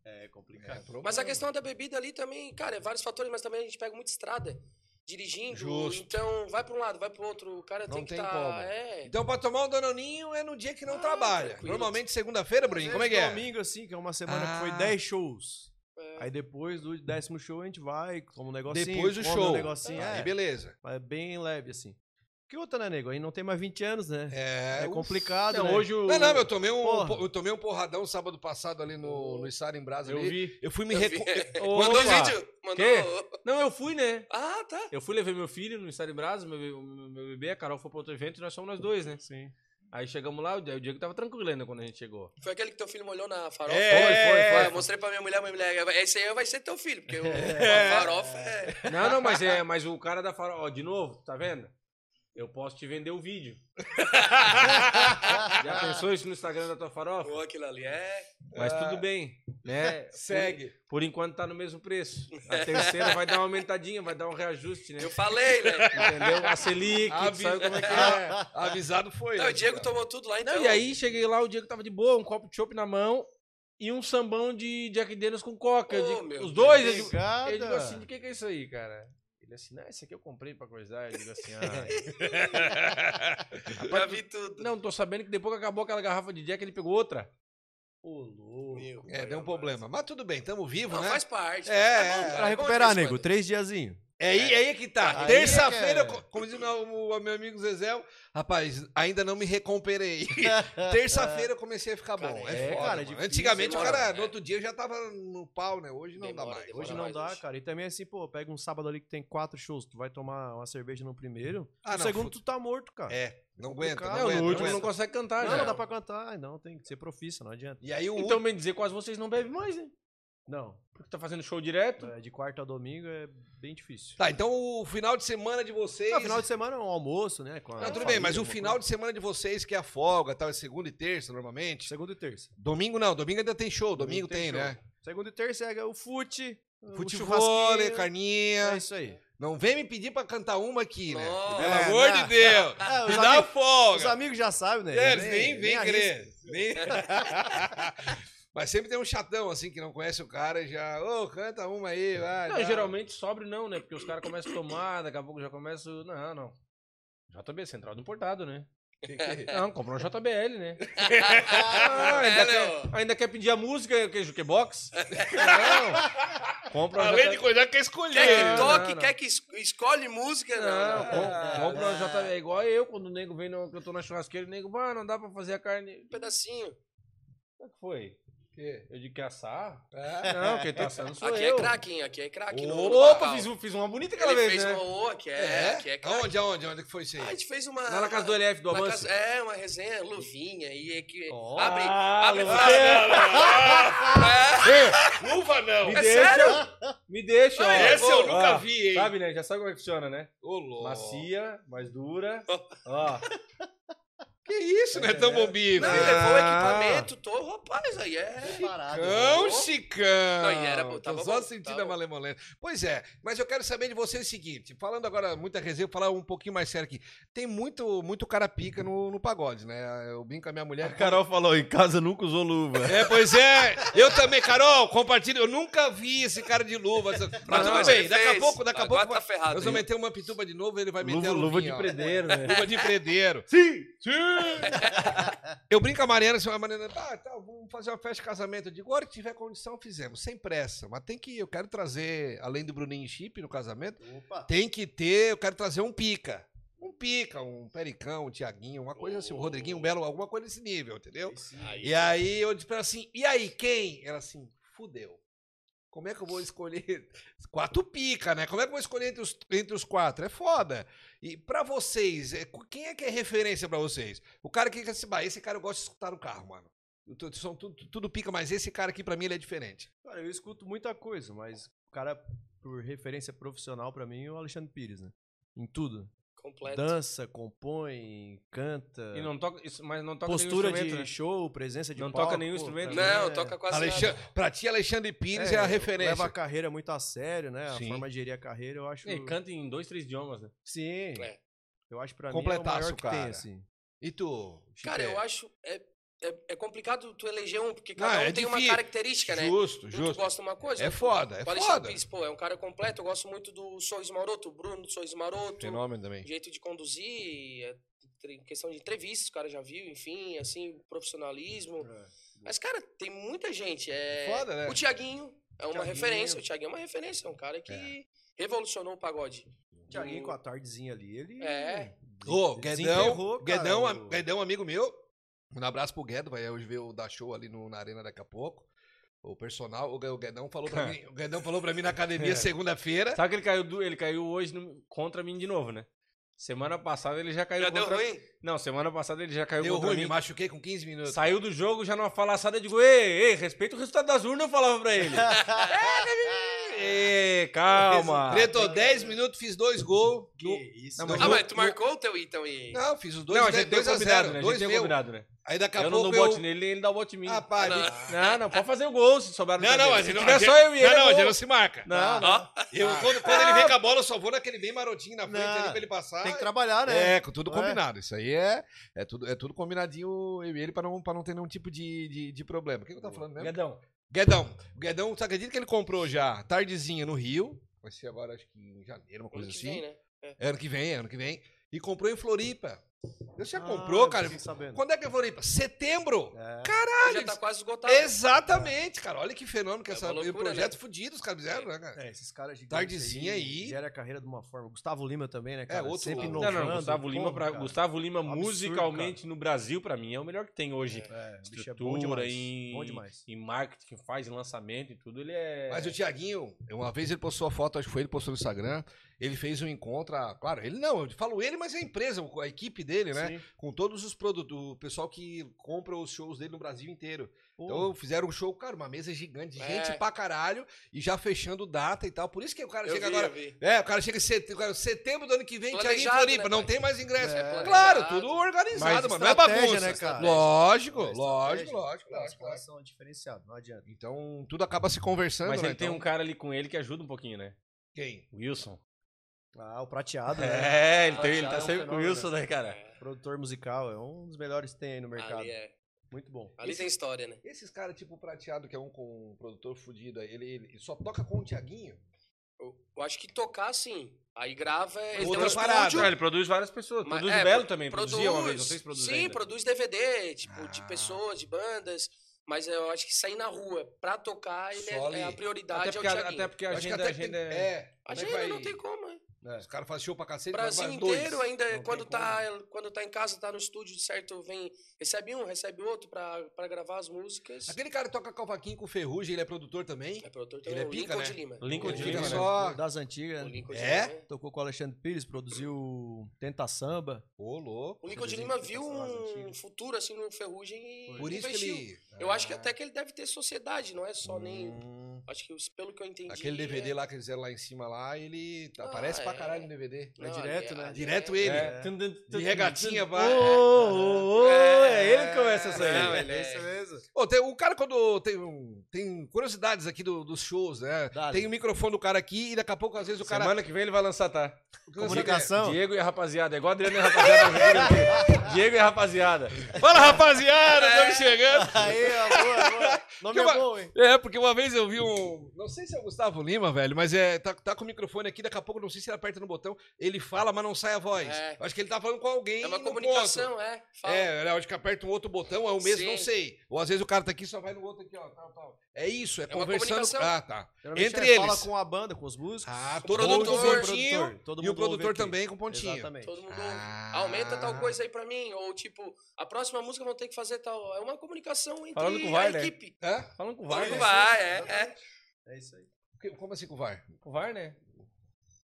É complicado. Mas a questão da bebida ali também, cara, é vários fatores, mas também a gente pega muita estrada. Dirigindo, Justo. então vai pra um lado, vai pro outro. O cara Não tem que tem tá. como. É. Então, pra tomar um danoninho é no dia que não Ah, trabalha. tranquilo. Normalmente, segunda-feira, Bruninho, como é que é? Domingo, assim, que é uma semana Ah. que foi 10 shows. é. Aí depois do décimo show a gente vai, toma um negocinho. Depois do show. Um negocinho, Aí, é, beleza. é bem leve, assim. Que outra, né, nego? Aí não tem mais 20 anos, né? É, É, complicado, Não, né? hoje o... Não, não, eu tomei um, Porra. eu tomei um porradão sábado passado ali no, no Sara em Brasa. Eu ali. vi. Eu fui me recu... Mandou opa. vídeo? Mandou. Quê? Não, eu fui, né? Ah, tá. Eu fui levar meu filho no Estado de Brasa, meu, meu, meu bebê, a Carol foi pra outro evento e nós somos nós dois, né? Sim. Aí chegamos lá, o Di- o Diego tava tranquilo ainda quando a gente chegou. Foi aquele que teu filho molhou na farofa? É, Foi, foi, É, foi. eu mostrei pra minha mulher, minha mulher, esse aí vai ser teu filho, porque o É. a farofa é. Não, não, mas é, mas o cara da farofa, ó, de novo, tá vendo? Eu posso te vender o vídeo. Já pensou isso no Instagram da tua farofa? Pô, aquilo ali é. Mas tudo bem, né? Segue. Por, por enquanto tá no mesmo preço. A terceira vai dar uma aumentadinha, vai dar um reajuste, né? Eu falei, né? Entendeu? A Selic, Avi- sabe como é que é. É, avisado foi. Não, né, o Diego cara? tomou tudo lá, então. Não, e aí cheguei lá, o Diego tava de boa, um copo de chopp na mão e um sambão de Jack Daniels com coca. Oh, digo, meu os dois, eu digo, eu digo assim, de que que é isso aí, cara? Ele assim, não, esse aqui eu comprei pra coisar. Eu digo assim, ah. Já vi tudo. Não, tô sabendo que depois que acabou aquela garrafa de Jack, ele pegou outra. Ô, louco. Meu, É, deu um problema. Mas tudo bem, tamo vivo, Não, né? faz parte. É, é, é. Pra é recuperar, nego, três diazinhos. É aí, é aí que tá. Aí Terça-feira, é é. como diz o meu, o meu amigo Zezé, rapaz, ainda não me recuperei. Terça-feira eu comecei a ficar Cara, bom. é, É, foda, cara, é difícil, Antigamente o cara, é. no outro dia, já tava no pau, né? Hoje não dá Demora, mais. demora. Hoje não mais dá, hoje. cara. E também assim, pô, pega um sábado ali que tem quatro shows, tu vai tomar uma cerveja no primeiro, Ah, no não, segundo tu tá morto, cara. É, não aguenta, não. Não, aguenta. no não último aguenta. não consegue cantar, Não, já. não dá pra cantar. Não, tem que ser profissa, não adianta. E aí o Então, bem dizer, quase vocês não bebem mais, né? Não, Porque tá fazendo show direto. é, de quarta a domingo é bem difícil. Tá, então o final de semana de vocês. No final de semana é um almoço, né? com a Não, tudo família, bem, mas o final coisa. de semana de vocês, que é a folga, tal, é segunda e terça, normalmente. Segunda e terça. Domingo não, domingo ainda tem show, domingo, Domingo tem tem, show. né? Segunda e terça é o fute, Futebol, carninha. É isso aí. Não vem me pedir pra cantar uma aqui, né? Pelo É, amor né? de Deus. É, me dá amigos- Os folga. amigos já sabem, né? É, eles nem vem arrisca. querer. Nem... Mas sempre tem um chatão, assim, que não conhece o cara e já, ô, canta uma aí, vai. Não, geralmente sobre não, né? Porque os caras começam a tomar, daqui a pouco já começam. Não, não. JB, Central do Importado, né? Que que- Não, comprou um JBL, né? Ah, ainda, É, quer, ainda quer pedir a música, que jukebox? Não. Compra um Além de JBL. coisa que escolher. Quer que toque, não, não. quer que es- escolhe música? Não, Não. com- compra um JBL. É igual eu, quando o nego vem, no, que eu tô na churrasqueira, o nego, ah, não dá pra fazer a carne. Um pedacinho. O que foi? Que? Eu que assar? É. Não, quem tá assando sou Aqui eu. é craque, hein? Aqui é craque. Opa, fiz, fiz uma bonita aquela Ele vez, fez né? uma ô, aqui é, É? aqui é craque. Aonde, aonde? Onde que foi isso aí? Ah, a gente fez uma... Lá na casa do LF, do casa- É, uma resenha, luvinha, e é que... Ó. abre, Ah, abre... luvinha. Luva não. Me É deixa. sério? Me deixa, ó. Esse eu Ó, nunca ó, vi, hein? Sabe, né? Já sabe como é que funciona, né? Ô, louco. Macia, mais dura. Ó. Que isso, não é tão bombinho. Não, ele levou o equipamento todo, rapaz, aí é... Parado. Cão, Não, Chicão. e era tava só bom, sentindo tava a malemolência. Pois é, mas eu quero saber de vocês o seguinte, falando agora muita resenha, vou falar um pouquinho mais sério aqui. Tem muito, muito cara pica no, no pagode, né? Eu brinco com a minha mulher. Carol falou, em casa nunca usou luva. É, pois é. Eu também, Carol, compartilha. Eu nunca vi esse cara de luva. Mas tudo mas bem, daqui a pouco, daqui a pouco. tá ferrado, nós vamos hein? meter uma pituba de novo, ele vai meter Luva, a luva de luvinha, ó. predeiro, né? Luva de predeiro. Sim! Sim! Eu brinco com a Mariana, assim, a Mariana, ah, tá, vamos fazer uma festa de casamento. Eu digo, hora que tiver condição, fizemos, sem pressa. Mas tem que, eu quero trazer, além do Bruninho e Chip no casamento, Opa. tem que ter, eu quero trazer um pica. Um pica, um pericão, um Tiaguinho, uma coisa assim, um Rodriguinho, um Belo, alguma coisa desse nível, entendeu? E aí eu disse pra ela assim, e aí, quem? Ela assim, fudeu. Como é que eu vou escolher? Quatro pica, né? Como é que eu vou escolher entre os, entre os quatro? É foda. E pra vocês, é, quem é que é referência pra vocês? O cara que assim, bah, esse cara eu gosto de escutar no carro, mano. São tudo, tudo pica, mas esse cara aqui pra mim ele é diferente. Cara, eu escuto muita coisa, mas o cara, por referência profissional pra mim, é o Alexandre Pires, né? Em tudo. Completo. Dança, compõe, canta. E não toca, isso- mas não toca postura nenhum de né? show, presença de Não palco, toca nenhum instrumento, Não, é- toca quase Alexandre, nada. pra ti, Alexandre Pires é, a referência. Leva a carreira muito a sério, né? Sim. A forma de gerir a carreira, eu acho. Ele canta em dois, três idiomas, né? Sim. É. Eu acho pra mim é o maior que tem, cara. assim. E tu? Cara, eu acho. É, é, é complicado tu eleger um, porque Não, cada um é tem difícil. uma característica, né? Justo, Um tu justo. gosta de uma coisa. É foda, é o Alexandre foda. Pires, pô, é um cara completo. Eu gosto muito do Sorriso Maroto, o Bruno do Sorriso Maroto. Fenômeno também. jeito de conduzir, é, questão de entrevistas, o cara já viu, enfim, assim, profissionalismo. Mas, cara, tem muita gente. É... Foda, né? O Tiaguinho é uma Thiaguinho. referência. O Tiaguinho é uma referência, é um cara que revolucionou o pagode. Tiaguinho Do- com a tardezinha ali, ele. É. Ô, desenterrou, Guedão, Guedão, o- Guedão, amigo meu. Um abraço pro Guedo, vai hoje ver o da show ali no, na arena daqui a pouco. O personal, o Gue- o Guedão falou pra mim, o Guedão falou pra mim na academia segunda-feira. Sabe que ele caiu, do- ele caiu hoje no- contra mim de novo, né? Semana passada ele já caiu Já deu contra ruim? Não, semana passada ele já caiu Deu contra ruim, me mim. machuquei com 15 minutos. Saiu do jogo já numa falaçada, digo, ei, ei, respeita o resultado das urnas, eu falava pra ele. Ei, calma. Tretou 10 minutos, fiz dois gols. Que No- isso, Não, mas Ah, eu- mas tu marcou o teu então e. Não, fiz os dois, Não, a gente tem 2 a combinado, 0 né? A gente dois tem combinado, né? Aí daqui a Eu não pouco dou eu... bote nele, ele dá o bote em mim. Ah, pá, Não. ele- Não, não, pode fazer o gol se sobrar no Não, não, a gente não, tiver a só eu e ele, Não, não, é a gente não se marca. Não, não. Eu, quando, quando ele vem com a bola, eu só vou naquele bem marotinho na frente Não. ali pra ele passar. Tem que trabalhar, né? É, com tudo É. combinado. Isso aí é, é, tudo, é tudo combinadinho eu e ele pra não, pra não ter nenhum tipo de, de, de problema. O que, que eu tava falando mesmo? Guedão. Guedão. O Guedão, você acredita que ele comprou já tardezinha no Rio? Vai ser agora, acho que em janeiro, uma coisa ano que assim. vem, né? É ano que vem, é ano que vem. E comprou em Floripa. Você já Ah, comprou, eu cara? Quando é que é Floripa? Setembro! É. Já tá quase esgotado. Exatamente, cara. Olha que fenômeno que É essa, loucura, projeto fudido os caras fizeram, né, cara? É, esses caras gigantes Tardezinha aí. Gera a carreira de uma forma. Gustavo Lima também, né, cara? outro- Sempre Não, Não, Gustavo Lima, Porra, pra, cara. Gustavo Lima Absurdo, musicalmente no Brasil, pra mim, é o melhor que tem hoje. É, o bicho é bom Estrutura, demais. em, Bom demais. em marketing que faz, em lançamento e tudo, ele é... Mas o Tiaguinho, uma vez ele postou a foto, acho que foi ele postou no Instagram, ele fez um encontro, ah, claro, ele não, eu falo ele, mas é a empresa, a equipe dele, né? Sim. Com todos os produtos, o pessoal que compra os shows dele no Brasil inteiro. Pô, Então fizeram um show, cara, uma mesa gigante, É. gente pra caralho, e já fechando data e tal. Por isso que o cara Eu chega vi, agora. É, o cara chega em setembro, setembro do ano que vem, Tiaguinho em Floripa, né, não pai? tem mais ingresso. É, claro, tudo organizado, Mas mano. Não é bagunça. né, cara? Lógico, É, lógico, lógico, Os lógico. caras são diferenciados, não adianta. Então tudo acaba se conversando, Mas né? ele tem Então, um cara ali com ele que ajuda um pouquinho, né? Quem? Wilson. Ah, o prateado, né? É, ele, tem, ele tá é um sempre com o fenômeno, Wilson, né, cara? É, Produtor musical, é um dos melhores que tem aí no mercado. ali é. Muito bom. Ali Esse- tem história, né? Esses caras, tipo o Prateado, que é um com um produtor fudido, ele, ele só toca com o Tiaguinho? Eu, eu acho que tocar, sim. Aí grava. Ele Outra tem um parada. Não, ele produz várias pessoas. Mas- Produz é, o Belo pro- também, Produz, produzia uma vez, não sei se produz Sim, ainda. produz DVD, tipo, de Ah. pessoas, de bandas. Mas eu acho que sair na rua pra tocar, ele é, é a prioridade Até é o porque, Thiaguinho. até porque a agenda, a agenda tem- é... é. A é agenda vai- não tem como, né? Os caras fazem show pra cacete, Brasil vai dois. inteiro ainda, Não quando tá, quando tá em casa, tá no estúdio, certo? Vem, recebe um, recebe outro pra, pra gravar as músicas. Aquele cara que toca cavaquinho com ferrugem, ele é produtor também? É produtor Ele também, é o pica, Lincoln né? de Lima. Lincoln Ele de Lima, né? só... Das antigas. O Lincoln de É? Lima. Tocou com o Alexandre Pires, produziu Tenta Samba. Ô, louco. O Lincoln de Lima viu um futuro assim no Ferrugem e Por isso que investiu. ele... Eu acho que Ah. até que ele deve ter sociedade, não é só nem. Acho que pelo que eu entendi. Aquele DVD é- lá que eles fizeram lá em cima lá, ele Ah, aparece pra é. caralho no DVD. É direto, ali- né? ali Direto é- ele. É. De regatinha, vai. Ô, ô, ô, é ele que começa essa Não, aí. ele é- isso mesmo. Ô, tem, o cara, quando tem, tem curiosidades aqui do- dos shows, né? Dale. Tem o microfone do cara aqui e daqui a pouco, às vezes, o cara. Semana que vem ele vai lançar, tá? Comunicação. Diego e a rapaziada. É igual Adriano e a rapaziada. Diego e a rapaziada. Fala, rapaziada, estamos chegando. Aí, boa, boa. Nome Que é bom, hein? É, porque uma vez eu vi um. Não sei se é o Gustavo Lima, velho, mas é. Tá, tá com o microfone aqui, daqui a pouco, não sei se ele aperta no botão, ele fala, mas não sai a voz. É. Acho que ele tá falando com alguém. É uma comunicação, é. Fala. É, eu acho que aperta um outro botão, é o mesmo, Sim. não sei. Ou às vezes o cara tá aqui e só vai no outro aqui, ó. Tal, tal. É isso, é, É uma conversando. Ah, tá. Geralmente Entre é, eles. Fala com a banda, com os músicos. Ah, O todo mundo com o pontinho. e o produtor aqui. também com pontinho. Exatamente. Todo mundo Ah. aumenta tal coisa aí pra mim. Ou tipo, a próxima música vão ter que fazer tal. É uma comunicação entre Falando com o a VAR, né? equipe. Hã? Falando com o Vai, VAR, né? vai, é, é. É isso aí. Como assim com o VAR? Com o VAR, né?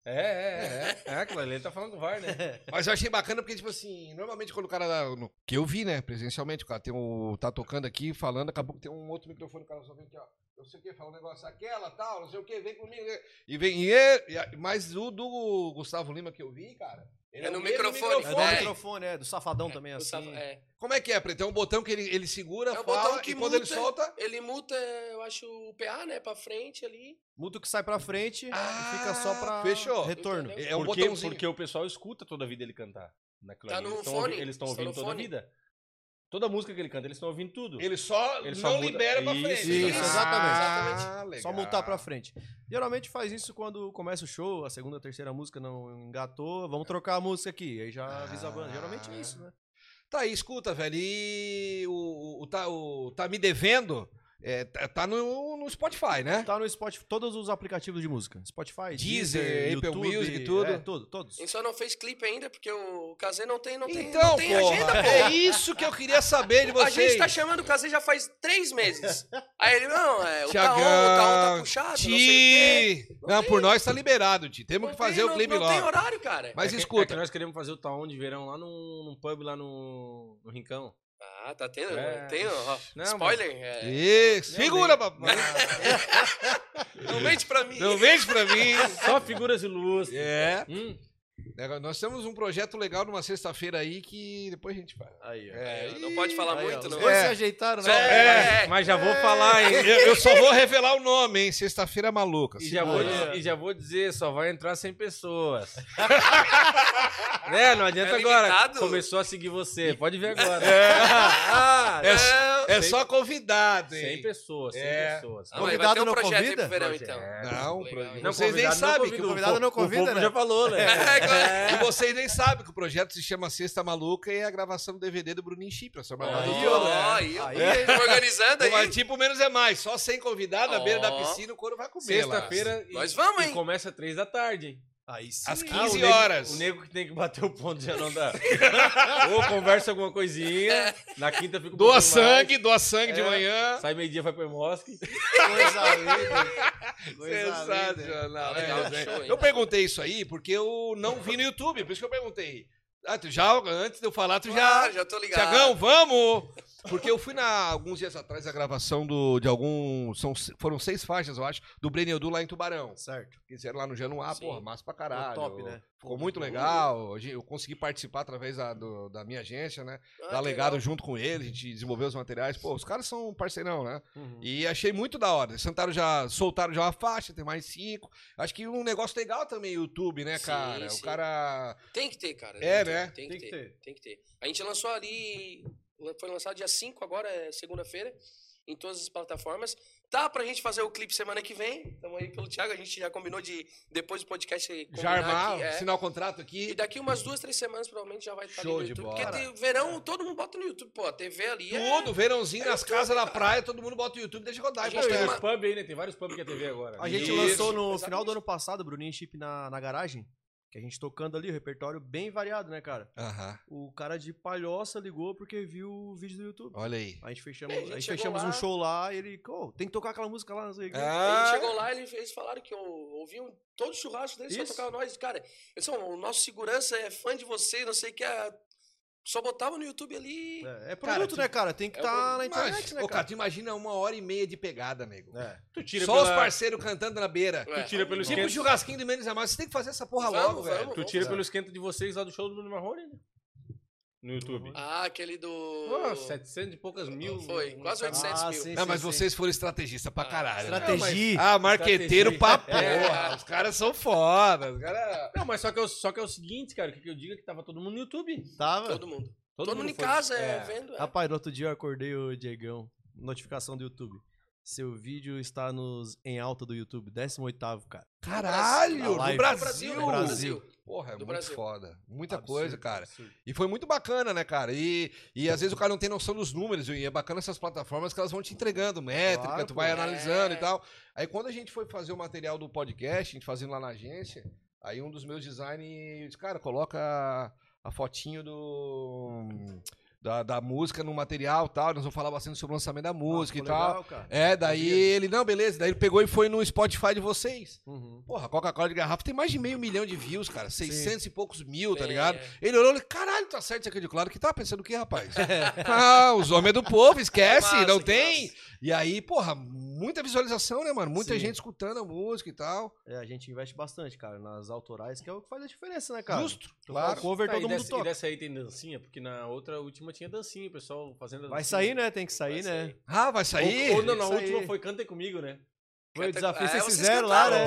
É, é, é. É, aquilo ele tá falando com o VAR, né? Mas eu achei bacana porque, tipo assim, normalmente quando o cara. no- que eu vi, né, presencialmente, o cara tem um, tá tocando aqui, falando, acabou que tem um outro microfone, o cara só vem aqui, ó. não sei o que, fala um negócio, aquela, tal, não sei o que, vem comigo. E vem, e e mas o do Gustavo Lima que eu vi, cara. Ele É no o mesmo microfone. É do É. microfone, é, do safadão também, O assim. Safa- é. Como é que é, Preto? É um botão que ele, ele segura, É o fala, botão que e quando ele muta. solta... Ele muta, eu acho, o PA, né, pra frente ali. Muda o que sai pra frente Ah, e fica só pra fechou. retorno. Entendeu? É um porque, botãozinho. porque o pessoal escuta toda a vida ele cantar. Naquilo Tá no eles fone, ouvi- Eles estão estão ouvindo no toda a vida. Toda música que ele canta, eles estão ouvindo tudo. Ele só Ele não só muda- libera pra Isso, frente. isso, Ah, exatamente. Só multar pra frente. Geralmente faz isso quando começa o show, a segunda, a terceira música não engatou, vamos trocar a música aqui. Aí já avisa a banda. Geralmente é isso, né? Tá aí, escuta, velho. E o, o, o tá, o Tá Me Devendo é, tá, tá no, no Spotify, né? Tá no Spotify, todos os aplicativos de música. Spotify, Deezer, Deezer, Apple YouTube, Music e tudo. É, tudo, todos. A gente só não fez clipe ainda, porque o Kazê não tem, não tem, Então, não tem porra, agenda, pô. é isso que eu queria saber de A vocês. gente tá chamando o Kazê já faz três meses. Aí ele, não, é, o Tiagão, Taon, o Taon tá puxado, não sei o quê. Ti! Não, por nós tá liberado, Ti. Temos que Não fazer tem- o não- clipe Não tem logo. horário, cara. Mas É que- É escuta, que nós queremos fazer o taon de verão lá num, num pub lá no, no Rincão. Ah, tá tendo, É. tem, ó, Não, spoiler. é. isso, Não, figura, papai. Não mente pra mim. Não vende pra mim. Só figuras ilustres. É. Hum, É, Nós temos um projeto legal numa sexta-feira aí que depois a gente fala. Aí. É, É, não pode falar Aí, muito, os não. dois É. se ajeitaram, né? É. Mas já vou falar, hein? Eu, eu só vou revelar o nome, hein? Sexta-feira maluca. E já, vou, e já vou dizer, só vai entrar 100 pessoas. né? Não adianta É agora. Começou a seguir você. Pode ver agora. Ah, É, não. É só convidado, 100 hein? pessoas, 100 É. pessoas. Ah, mas vai Convidado ter um não projeto aí convida? verão, então. Não, Legal, pro- hein? Não, vocês nem convidado não sabem convida, que o o convidado não O convida, povo né? já falou, né? E vocês nem sabem que o projeto se chama Sexta Maluca e é a gravação do DVD do Bruninho Chip. Essa Aí, maravilha. Ó, né? aí, ó. Aí, Tô organizando Mas aí. tipo, menos é mais. Só sem convidado, na beira da Ó. piscina, o couro vai comer lá. Sexta-feira. e- Nós vamos, E hein? começa às 3 da tarde, hein? Aí sim. Às Ah, 15 o nego- horas. O nego que tem que bater o ponto já não dá. Ou conversa alguma coisinha. Na quinta fica um Doa pouquinho mais, sangue, doa sangue de É. manhã. Sai meio-dia, vai pro Mosque. Coisa linda. Coisa linda. Sensacional. Ah, legal, é, show, hein? eu perguntei isso aí porque eu não vi no YouTube, por isso que eu perguntei. Ah, tu já, antes de eu falar, tu já. Ah, já tô ligado. Tiagão, vamos! Porque eu fui na, alguns dias atrás a gravação do, de algum. São, foram seis faixas, eu acho, do Breno Edu lá em Tubarão. Certo. Que fizeram lá no Januá, Sim. porra, massa pra caralho. top, né? Ficou muito legal. Eu consegui participar através da, do- da minha agência, né? Ah, da Legado legal. junto com ele, a gente desenvolveu os materiais. Pô, os caras são parceirão, né? Uhum. E achei muito da hora. Eles sentaram já, soltaram já uma faixa, tem mais cinco. Acho que um negócio legal também, o YouTube, né, Sim, cara? O sim. cara. Tem que ter, cara. É, Tem né? Tem que, Tem que ter, ter. Tem que ter. A gente lançou ali. Foi lançado dia 5, agora é segunda-feira, em todas as plataformas. Tá pra gente fazer o clipe semana que vem. Estamos aí pelo Thiago. A gente já combinou de, depois do podcast, Já armar, aqui, é. assinar o contrato E aqui. daqui umas duas, três semanas, provavelmente já vai estar Show ali no de YouTube. bola. Porque tem verão, todo mundo bota no YouTube. Pô, a TV ali é... Tudo, verãozinho É nas YouTube, casas da cara. praia, todo mundo bota o YouTube e deixa rodar. A e gente tem isso. Tem os pub aí, né? Tem vários pubs que é TV agora. A gente Isso, lançou no exatamente. final do ano passado, Bruninho e Chip na, na garagem. Que a gente tocando ali, o repertório bem variado, né, cara? Aham, O cara de palhoça ligou porque viu o vídeo do YouTube. olha aí. A gente fechamos, É, a a gente gente chegou fechamos lá. um show lá e ele, "Ô, tem que tocar aquela música lá, não sei o quê. Ele Ah, chegou lá e ele- eles falaram que eu ouviam todo o churrasco deles, só Isso. tocava nós. Cara, eles são, o nosso segurança é fã de você, não sei o que. é- Só botava no YouTube ali. É, é produto, né, cara? Tem que É estar produto. na internet, Mas, né, ô, cara, cara? tu imagina uma hora e meia de pegada, nego. É. Tu tira Só os pela- parceiros cantando na beira. Ué, Tu tira pelo Tipo esquenta. churrasquinho de menos a mais. Você tem que fazer essa porra Vamos, logo, velho. vamos. Tu tira pelo esquenta de vocês lá do show do Bruno Marrone, né? No YouTube. Ah, aquele do. Pô, 700 e poucas mil. Foi, quase Ah, 800 Ah, mil. sim, Não, sim, mas sim. vocês foram estrategistas pra Ah, caralho. né? Estratégia. Ah, marqueteiro Estratégia. pra É. porra. Os caras são foda. Os caras... Não, mas só que, é o, só que é o seguinte, cara, o que, que eu digo é que tava todo mundo no YouTube. Tava. Todo mundo. Todo, mundo em foi- casa, é, é. vendo. é. Rapaz, no outro dia eu acordei o Diegão, notificação do YouTube. Seu vídeo está nos em alta do YouTube, 18º, cara. Caralho, no. Brasil. No Brasil. Porra, é Do muito Brasil. foda. Muita Absurdo, coisa, cara. absurdo. E foi muito bacana, né, cara? E, e às vezes o cara não tem noção dos números. E é bacana essas plataformas que elas vão te entregando métrica, Claro, tu vai pô. analisando É. e tal. Aí quando a gente foi fazer o material do podcast, a gente fazendo lá na agência, aí um dos meus designers disse, cara, coloca a, a fotinho do. Da, da música no material e tal. Nós vamos falar bastante sobre o lançamento da música Ah, e tal. legal, cara. É, daí Sabia. ele, não, beleza. Daí ele pegou e foi no Spotify de vocês. Uhum. Porra, Coca-Cola de garrafa tem mais de meio milhão de views, cara. 600 e poucos mil, tá É. ligado? Ele olhou e falou, caralho, tá certo isso aqui de claro. Que tá pensando o quê, rapaz? ah, os homens do povo, esquece, Que massa, não tem. massa. E aí, porra, muita visualização, né, mano? Muita Sim. gente escutando a música e tal. É, a gente investe bastante, cara, nas autorais, que é o que faz a diferença, né, cara? Justo, Tu claro. faz cover, Tá, todo e, mundo dessa, e toca. dessa aí tem dancinha? Porque na outra última tinha dancinha, o pessoal fazendo Vai dancinha. sair, né? Tem que sair, Vai né? sair. Ah, vai sair? Ou, ou não, na última foi Cantem Comigo, né? Foi o desafio, É, vocês fizeram lá, né?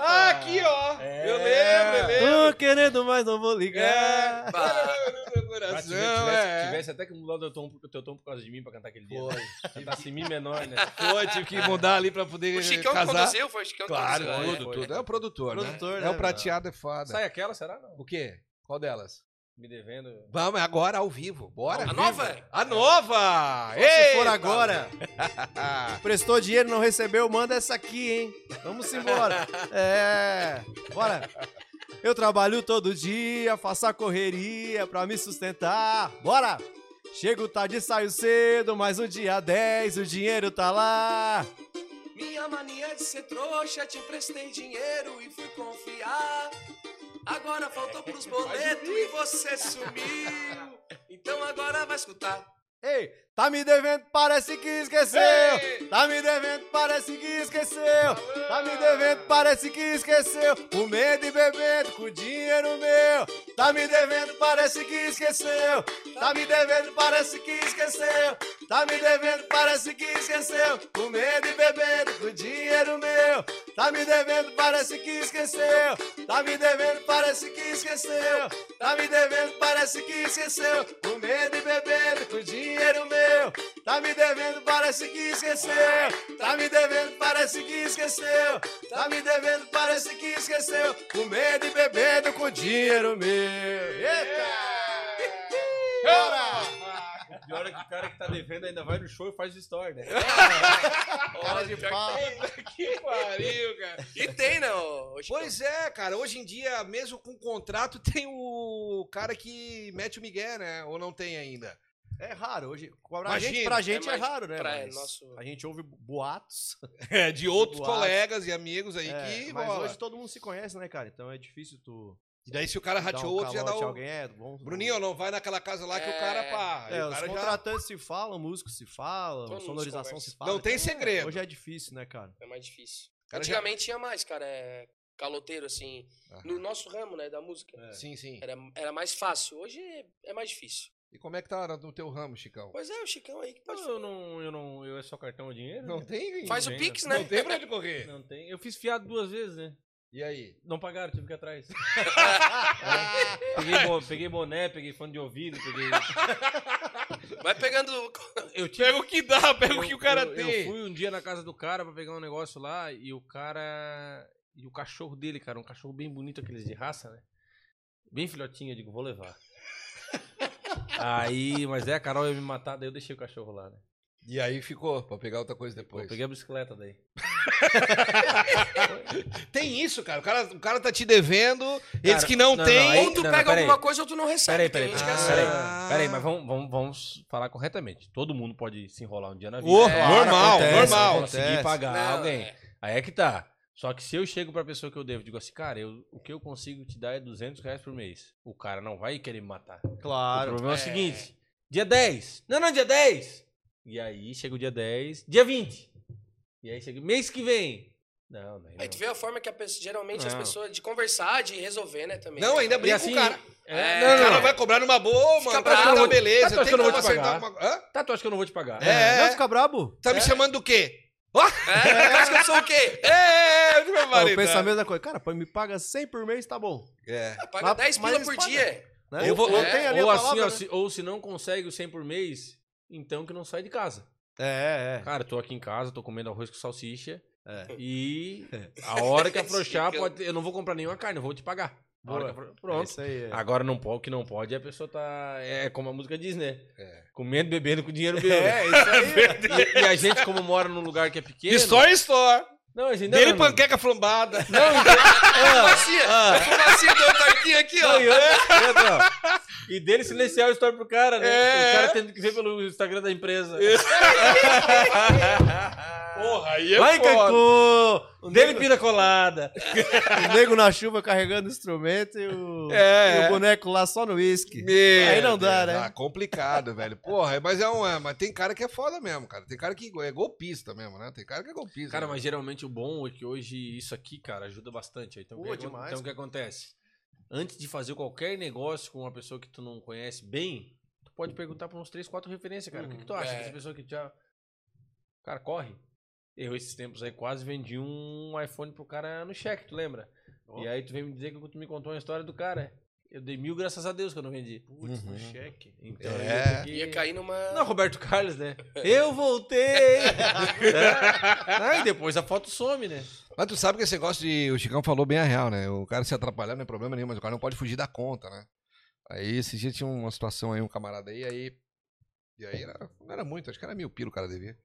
Ah, aqui, ó. É. Eu lembro, eu lembro. Tô querendo, mas não vou ligar. Bah, Meu coração, se tivesse, é. tivesse até que mudar o teu tom, o teu tom por causa de mim pra cantar aquele dia. Foi. né? Cantasse Mi menor, né? Foi, tive que mudar ali pra poder o Chicão que casar. conduziu, foi o Chicão que Claro, conduziu. foi, tudo, foi. tudo. É o produtor, né? Produtor, É né? o prateado, é foda. Sai aquela, será? Não. O quê? Qual delas? Me devendo. Vamos, é agora ao vivo. Bora. A nova? A nova! Se Ei, for agora, prestou dinheiro, não recebeu, manda essa aqui, hein? Vamos embora. É, bora. Eu trabalho todo dia, faço a correria pra me sustentar. Bora! Chego tarde, saio cedo, mas no dia 10 o dinheiro tá lá. Minha mania de ser trouxa, te emprestei dinheiro e fui confiar. Agora faltou pros boletos e você sumiu. Então agora vai escutar. Ei, tá me devendo, parece que esqueceu. Tá me devendo, parece que esqueceu. Tá me devendo, parece que esqueceu. Comendo e bebendo com dinheiro meu. Tá me devendo, parece que esqueceu. Tá me devendo, parece que esqueceu. Tá me devendo, parece que esqueceu. Comendo e bebendo com dinheiro meu. Tá me devendo, parece que esqueceu. Tá me devendo, parece que esqueceu. Tá me devendo, parece que esqueceu. Comendo e bebendo com dinheiro meu. Tá me devendo, parece que esqueceu. Tá me devendo, parece que esqueceu. Tá me devendo, parece que esqueceu. Comendo e bebendo com dinheiro meu. Eita! Bora! Pior é que o cara que tá devendo ainda vai no show e faz story, né? Cara de pau. Que pariu, cara. E tem, né, ô, ô Chicão? Pois é, cara. Hoje em dia, mesmo com contrato, tem o cara que mete o migué, né? Ou não tem ainda? É raro hoje. Pra Imagina, gente, pra gente é, mais raro, né? pra Mas nosso- A gente ouve boatos. É, de outros Boatos. colegas e amigos aí É, que mas hoje todo mundo se conhece, né, cara? Então é difícil tu. E daí, se o cara rateou um outro, já dá o. alguém. É, bom, Bruninho, não vai naquela casa lá que o É. cara pá. Aí É, o os cara já... contratantes se falam, músicos se falam, Todo sonorização se fala. Não tem Então, é, segredo. Hoje é difícil, né, cara? É mais difícil. Cara, já- Antigamente tinha mais, cara, é caloteiro, assim. Aham. No nosso ramo, né, da música. É. Sim, sim. Era, era mais fácil. Hoje é mais difícil. E como é que tá no teu ramo, Chicão? Pois é, o Chicão aí que pode Não, eu não, eu não. Eu é só cartão ou dinheiro? Não né? tem? Faz o Não Pix, Não né? tem pra onde correr. Não tem. Eu fiz fiado duas vezes, né? E aí? Não pagaram, tive que ir atrás. peguei, bo- peguei boné, peguei fone de ouvido, peguei. Vai pegando. Eu tive. Pega o que dá, pega o eu- que o cara eu, tem. Eu fui um dia na casa do cara pra pegar um negócio lá e o cara. E o cachorro dele, cara, um cachorro bem bonito, aqueles de raça, né? Bem filhotinho, eu digo, vou levar. Aí, mas é, a Carol ia me matar, daí eu deixei o cachorro lá, né? E aí ficou, pra pegar outra coisa Pô, depois. eu peguei a bicicleta daí. Tem isso, cara. O cara, o cara tá te devendo, eles Cara, que não, não, tem. não, aí- ou tu não, pega alguma coisa ou tu não recebe. Peraí, peraí, peraí. é Peraí. Ah. peraí, mas vamos, vamos, vamos falar corretamente. Todo mundo pode se enrolar um dia na vida. Ô, É, normal, acontece, normal. Conseguir Acontece. pagar Não, alguém. é. Aí é que tá. Só que se eu chego pra pessoa que eu devo, digo assim, cara, eu, o que eu consigo te dar é 200 reais por mês. O cara não vai querer me matar. O Claro. problema é, É. o seguinte: dia 10. Não, não, dia 10. E aí chega o dia 10, dia 20. E aí chega mês que vem. Não, não. Aí tu vê a forma que a pessoa, geralmente as Não. pessoas de conversar, de resolver, né, também. Não, ainda E brinca assim, com o cara. É, É, não, o cara não. vai cobrar numa boa, Fica mano. bravo. Tá, Tá, tá, beleza. tá, Tem eu não vou te pagar. uma... Hã? Tá, tu acha que eu não vou te pagar? É. Não fica brabo? Tá me chamando do quê? Ó! É, acho que eu sou o quê? É, meu Eu marido. penso a mesma coisa. Cara, me paga 100 por mês, tá bom. É. Paga Mas- 10 pila por paga. dia. Né? Eu vou- Ou é, ou assim, né? se, ou se não consegue o 100 por mês, então que não sai de casa. É, é. Cara, tô aqui em casa, tô comendo arroz com salsicha. É. E a hora que afrouxar, pode, eu não vou comprar nenhuma carne, eu vou te pagar. É Pronto. isso aí. é. Agora não pode, o que não pode, a pessoa tá. É como a música diz, né? É. Comendo, bebendo com dinheiro meu. É, isso aí. E, e a gente, como mora num lugar que é pequeno. Store, store. Não, a gente Dele não, não, panqueca flambada. Não, então- Fumacinha. Fumacinha do parquinho aqui, ó. E e. E dele silenciar o story pro cara, né? É. O cara tendo que ver pelo Instagram da empresa. Porra, aí é Vai, foda. Cancô! O Dele nego, pira colada. o nego na chuva carregando instrumento e o, É. e o boneco lá só no uísque. Aí não dá, Deus. né? Ah, complicado, velho. Porra, mas é um. é, Mas tem cara que é foda mesmo, cara. Tem cara que é golpista mesmo, né? Tem cara que é golpista. Cara, né? mas geralmente o bom é que hoje isso aqui, cara, ajuda bastante. Então, o Pô, que, demais, então o que acontece? Antes de fazer qualquer negócio com uma pessoa que tu não conhece bem, tu pode perguntar pra uns 3, 4 referências, cara. O que, que tu acha É. dessa pessoa que já. Cara, corre. Eu, esses tempos aí, quase vendi um iPhone pro cara no cheque, tu lembra? Ó. E aí tu vem me dizer que tu me contou uma história do cara. Eu dei mil, graças a Deus, que eu não vendi. Putz, no Uhum. cheque. Então, É. eu que- Ia cair numa. Não, Roberto Carlos, né? Eu voltei! É. Aí depois a foto some, né? Mas tu sabe que esse negócio de. O Chicão falou bem a real, né? O cara se atrapalhar não é problema nenhum, mas o cara não pode fugir da conta, né? Aí esse dia tinha uma situação aí, um camarada aí, aí. E aí era, não era muito, acho que era mil pila o cara devia.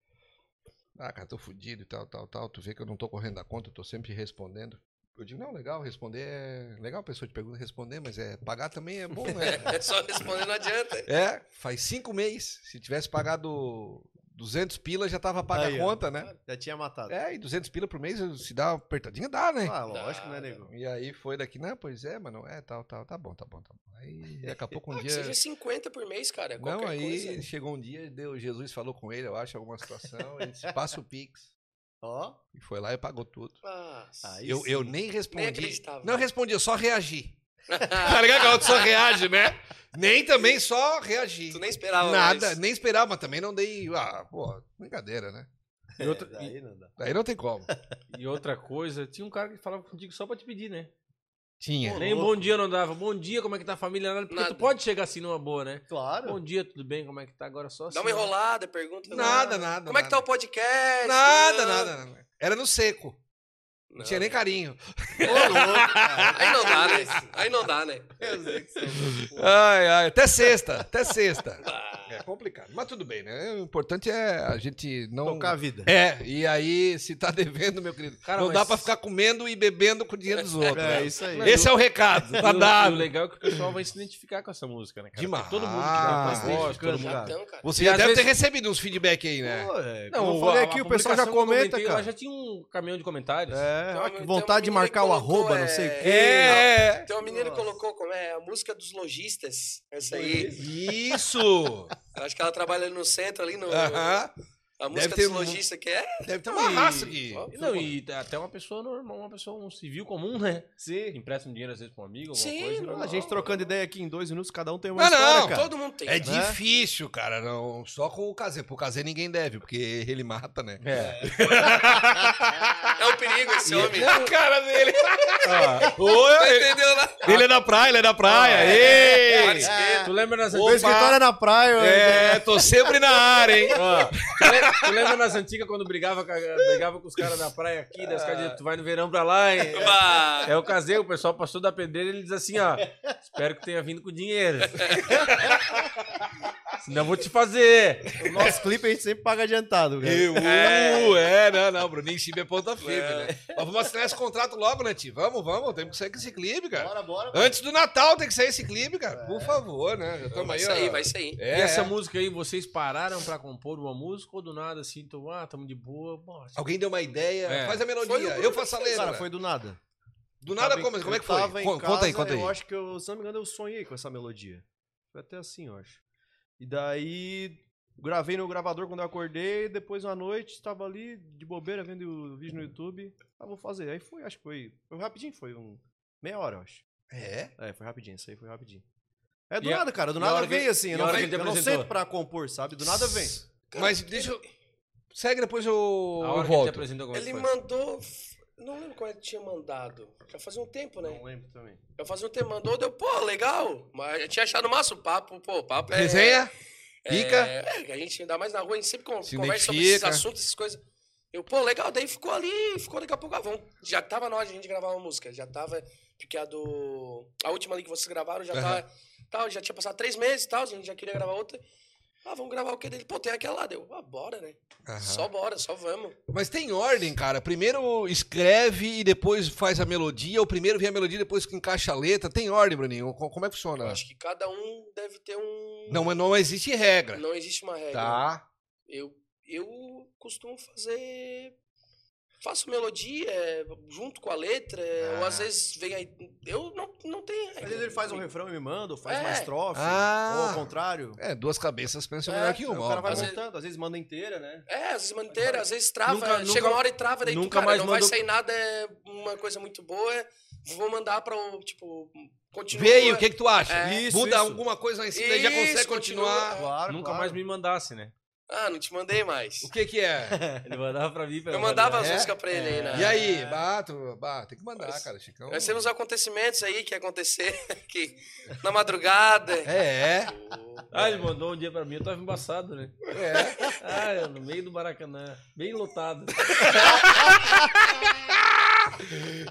Ah, cara, tô fudido e tal, tal, tal. Tu vê que eu não tô correndo da conta, eu tô sempre respondendo. Eu digo, não, legal, responder é. Legal a pessoa te pergunta responder, mas é. Pagar também é bom, né? É só responder, não adianta. É, faz cinco meses. Se tivesse pagado 200 pila, já tava paga a ó. conta, né? Já tinha matado. É, e 200 pila por mês, se dá uma apertadinha, dá, né? Ah, lógico, né, Dá, nego? E aí foi daqui, não, pois é, mano, é, tal, tal, tá bom, tá bom, tá bom. Aí daqui a pouco um Ah, que dia. seja 50 por mês, cara. Não, Qualquer aí coisa. chegou um dia, deu, Jesus falou com ele, eu acho, alguma situação, ele disse, passa o Pix. Ó, E foi lá e pagou tudo. Nossa. Aí Eu, sim. eu nem respondi. acreditava. não respondi, eu só reagi. tá ligado que a outra só reage, né? Nem também só reagi. Tu nem esperava Nada, mais. nem esperava, mas também não dei. Ah, pô, brincadeira, né? E outra, É, daí não dá. Aí não tem como. e outra coisa, tinha um cara que falava contigo só pra te pedir, né? Tinha. Pô, Nem um louco. bom dia não dava. Bom dia, como é que tá a família? Nada, Porque Nada. tu pode chegar assim numa boa, né? Claro. Bom dia, tudo bem? Como é que tá agora? Só assim. Dá uma enrolada, pergunta. Nada, nada. Como é que tá o podcast? Nada, nada, nada. Era no seco. Não, tinha nem carinho. Ô, louco, cara. Aí não dá, né? Aí não dá, né? Eu sei que sou louco. Ai, ai, até sexta, até sexta. É complicado. Mas tudo bem, né? O importante é a gente não. Tocar a vida. É, e aí, se tá devendo, meu querido, Cara, não dá mas- pra ficar comendo e bebendo com o dinheiro dos outros. É, né? isso aí. Esse é o recado, tá o- e o dado. legal é que o pessoal vai se identificar com essa música, né, cara? Demais. Porque Todo mundo que Ah, gosta, gosta, todo já mundo. tá. então, cara. Você E já deve ter vezes- recebido uns feedback aí, né? Pô, é, Não, eu falei a- aqui, a o pessoal já que comenta, comentei, cara. já tinha um caminhão de comentários. É, que vontade de marcar que o arroba, não sei o é, quê. É, Tem uma menina que colocou como é a música dos lojistas. Essa aí. isso. Acho que ela trabalha ali no centro, ali no. Aham. A música Deve um- lojistas que é. Deve ter uma E- raça aqui. Não, e até uma pessoa normal, uma pessoa, um civil comum, né? Sim. Empresta um dinheiro às vezes pra um amigo, alguma Sim, coisa. não. A gente trocando ideia aqui em dois minutos, cada um tem uma Não, história, não, cara. Todo mundo tem. É Né? difícil, cara. Não, só com o Cazê. Pro Cazê ninguém deve, porque ele mata, né? É. É um perigo esse homem. A cara dele. Ah, Oi, Não entendeu, né? ele é da praia, ele é da praia. Ah, Ei! Para esquerda. tu lembra nas Meu antigas? escritório é na praia, eu- É, tô sempre na área, hein? Ó, tu lembra- tu lembra nas antigas quando brigava, brigava com os caras da praia aqui, das caras de, tu vai no verão pra lá, hein? É o casei, o pessoal passou da pedreira e ele diz assim, ó. Espero que tenha vindo com dinheiro. Senão eu vou te fazer. O nosso clipe a gente sempre paga adiantado, cara. Eu, uh, é, não, não, Bruninho Chib é ponta firme, né? Mas vamos assinar esse contrato logo, né, tio? Vamos, vamos, temos que sair com esse clipe, cara. Bora, bora. Antes do Natal tem que sair esse clipe, cara. Por favor, né? Já estamos Vai aí, sair, ó. vai sair. É, e essa é. música aí, vocês pararam pra compor uma música ou do nada assim, então, ah, tamo de boa. Bom, Alguém deu uma ideia, É. faz a melodia, eu faço a letra. Cara, foi do nada. Do nada Tava em- como? Como é que foi? conta aí, casa, conta aí. Eu acho que eu, se não me engano, eu sonhei com essa melodia. Foi até assim, eu acho. E daí, gravei no gravador quando eu acordei, depois uma noite, tava ali, de bobeira, vendo o vídeo no YouTube. Ah, vou fazer. Aí foi, acho que foi. Foi rapidinho, foi um. Meia hora, eu acho. É? É, foi rapidinho, isso aí foi rapidinho. É do E nada, cara. Do nada hora que- vem assim. Eu não, que ele te eu não apresentou? sento pra compor, sabe? Do nada vem. Mas deixa eu... Segue, depois eu, a eu hora ele volto. é que Ele foi? mandou. Não lembro como ele tinha mandado. Já fazia um tempo, né? Não lembro também. Já fazia um tempo, mandou, deu, pô, legal. Mas eu tinha achado massa o papo, pô, o papo é. Resenha? Pica? É, a gente, ainda mais na rua, a gente sempre Se conversa sobre esses identifica. assuntos, essas coisas. Eu, pô, legal, daí ficou ali, ficou daqui a pouco, ah, vamos, já tava na hora de a gente gravar uma música, já tava, porque a do, a última ali que vocês gravaram já tava, tal, já tinha passado três meses e tal, a gente já queria gravar outra. Ah, vamos gravar o que dele? Pô, tem aquela lá. Deu, ah, bora, né? Aham. Só bora, só vamos. Mas tem ordem, cara. Primeiro escreve e depois faz a melodia, ou primeiro vem a melodia e depois que encaixa a letra. Tem ordem, Bruninho? Co- Como é que Eu funciona? acho que cada um deve ter um. Não, mas não existe regra. Não existe uma regra. Tá. Eu, eu costumo fazer. Faço melodia é, junto com a letra, é, ou às Ah. vezes vem aí. Eu não, não tenho. Às vezes ele faz um refrão e me manda, ou faz É. uma estrofe, Ah. ou ao contrário. É, duas cabeças pensam É, melhor que uma. o cara vai ó. Às vezes- montando, às vezes manda inteira, né? É, às vezes manter, às vezes trava. Nunca- chega nunca- uma hora e trava, daí tu, nunca cara, mais não vai mandou- sair nada, é uma coisa muito boa. Vou mandar pra o, tipo, continua. Vê aí, o que, que tu acha? É. Isso, Muda isso. alguma coisa lá em cima, daí já consegue continua. continuar. Claro, Nunca claro. mais me mandasse, né? Ah, não te mandei mais. O que que é? Ele mandava pra mim. pra Eu mandava as É? músicas pra ele aí, né? E aí? Bato, bato. Tem que mandar, Mas- cara. Chicão. Nós temos acontecimentos aí que ia acontecer aqui na madrugada. É, Ah, ele mandou um dia pra mim, eu tava embaçado, né? é. Ah, eu no meio do Maracanã, bem lotado.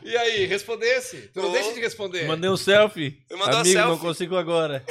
E aí, respondesse? Tu não Ô. deixa de responder. Mandei um selfie. Eu mandei uma Amigo, não selfie. consigo agora.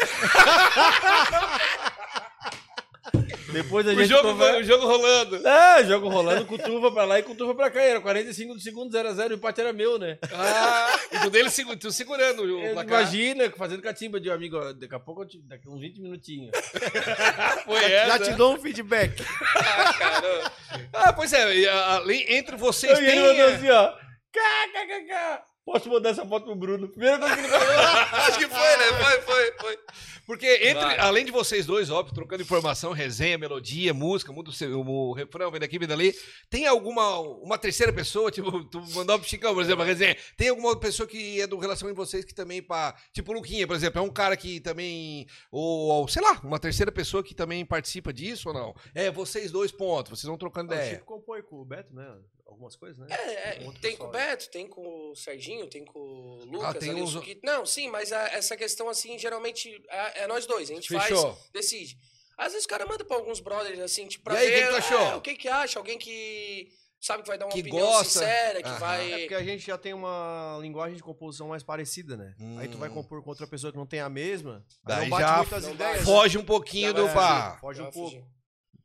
Depois a O gente jogo, conversa. o jogo rolando. É, jogo rolando, cutuva pra lá e cutuva pra cá. Era 45 do segundo, 0x0, o empate era meu, né? Ah, e tu dele tu segurando o Eu, placar. imagina, fazendo catimba de um amigo, ó, daqui a pouco, eu te- daqui a uns 20 minutinhos. Foi Já essa. te dou um feedback. Ah, caramba. Ah, pois é. além- Entre vocês ele tem... é, assim, ó. KKKK. Posso mandar essa foto pro Bruno? Primeira coisa que ele falou. Acho que foi, né? Foi, foi, foi. Porque entre, Vai. além de vocês dois, óbvio, trocando informação, resenha, melodia, música, muda o, seu, o refrão, vem daqui, vem dali, tem alguma uma terceira pessoa, tipo, tu mandou pro Chicão, por exemplo, a resenha, tem alguma outra pessoa que é do relacionamento de vocês que também, pá, tipo o Luquinha, por exemplo, é um cara que também, ou, ou, sei lá, uma terceira pessoa que também participa disso ou não? É, vocês dois pontos, vocês vão trocando O ideia. Chico compõe com o Beto, né? Algumas coisas, né? É, é, Com outro tem com o? Beto, tem com o Serginho, tem com o Lucas, Ah, tem ali, uns- Suquito. Não, sim, mas a- essa questão, assim, geralmente é, é nós dois. A gente Fechou. faz, decide. Às vezes o cara manda pra alguns brothers, assim, tipo, pra E aí, ver quem que é, o que que acha, alguém que sabe que vai dar uma Que opinião gosta. sincera, que Aham. É vai... porque a gente já tem uma linguagem de composição mais parecida, né? Aí tu vai Hum. compor com outra pessoa que não tem a mesma, aí Daí não bate já muitas não ideias. Foge um pouquinho Já do pá. Foge um pouco. fugir.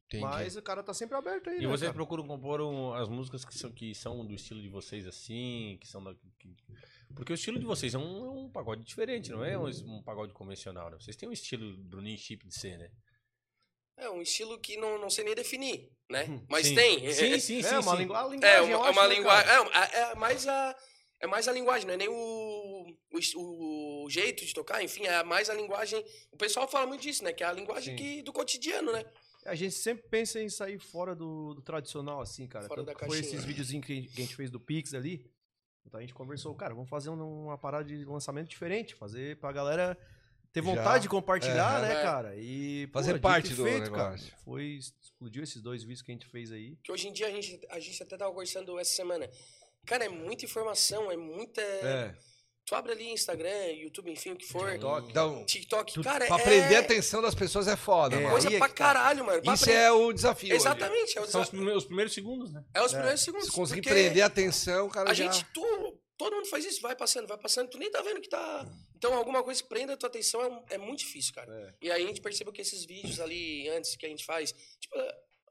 Entendi. Mas o cara tá sempre aberto aí, E né, vocês cara? procuram compor um- as músicas que são, que são do estilo de vocês assim, que são da. que- porque o estilo de vocês é um, é um pagode diferente, não é um, um pagode convencional, né? Vocês têm um estilo Bruninho Chip de ser, né? É um estilo que não, não sei nem definir, né? Mas Sim. tem. Sim, sim, sim. É, uma sim. lingu- a linguagem, É uma, acho, uma né, linguagem. cara? É, é mais a. É mais a linguagem, não é nem o, o, o jeito de tocar, enfim, é mais a linguagem. O pessoal fala muito disso, né? Que é a linguagem Sim. que, do cotidiano, né? A gente sempre pensa em sair fora do, do tradicional, assim, cara. Fora Tanto da que foi caixinha. esses videozinhos que, a gente- que a gente fez do Pix ali. Então a gente conversou, cara, vamos fazer um- uma parada de lançamento diferente, fazer pra galera ter Já. vontade de compartilhar, Aham. né, É. cara? E Fazer dito parte do feito, cara. negócio. Foi explodiu esses dois vídeos que a gente fez aí. Que hoje em dia a gente, a gente até tava conversando essa semana. Cara, é muita informação, é muita. É. Tu abre ali Instagram, YouTube, enfim, o que for. TikTok. Então, TikTok, tu- cara, pra é prender a atenção das pessoas é foda, É, mano. coisa é pra tá. caralho, mano. pra Isso aprender- é o desafio. hoje. Exatamente, é, o São os desafio. primeiros, os primeiros segundos, né? é os primeiros segundos. Se conseguir porque prender a atenção, cara A já... gente, tu, todo mundo faz isso, vai passando, vai passando, tu nem tá vendo que tá. Então, alguma coisa que prenda a tua atenção é, é muito difícil, cara. É. E aí a gente percebeu que esses vídeos ali, antes que a gente faz, tipo,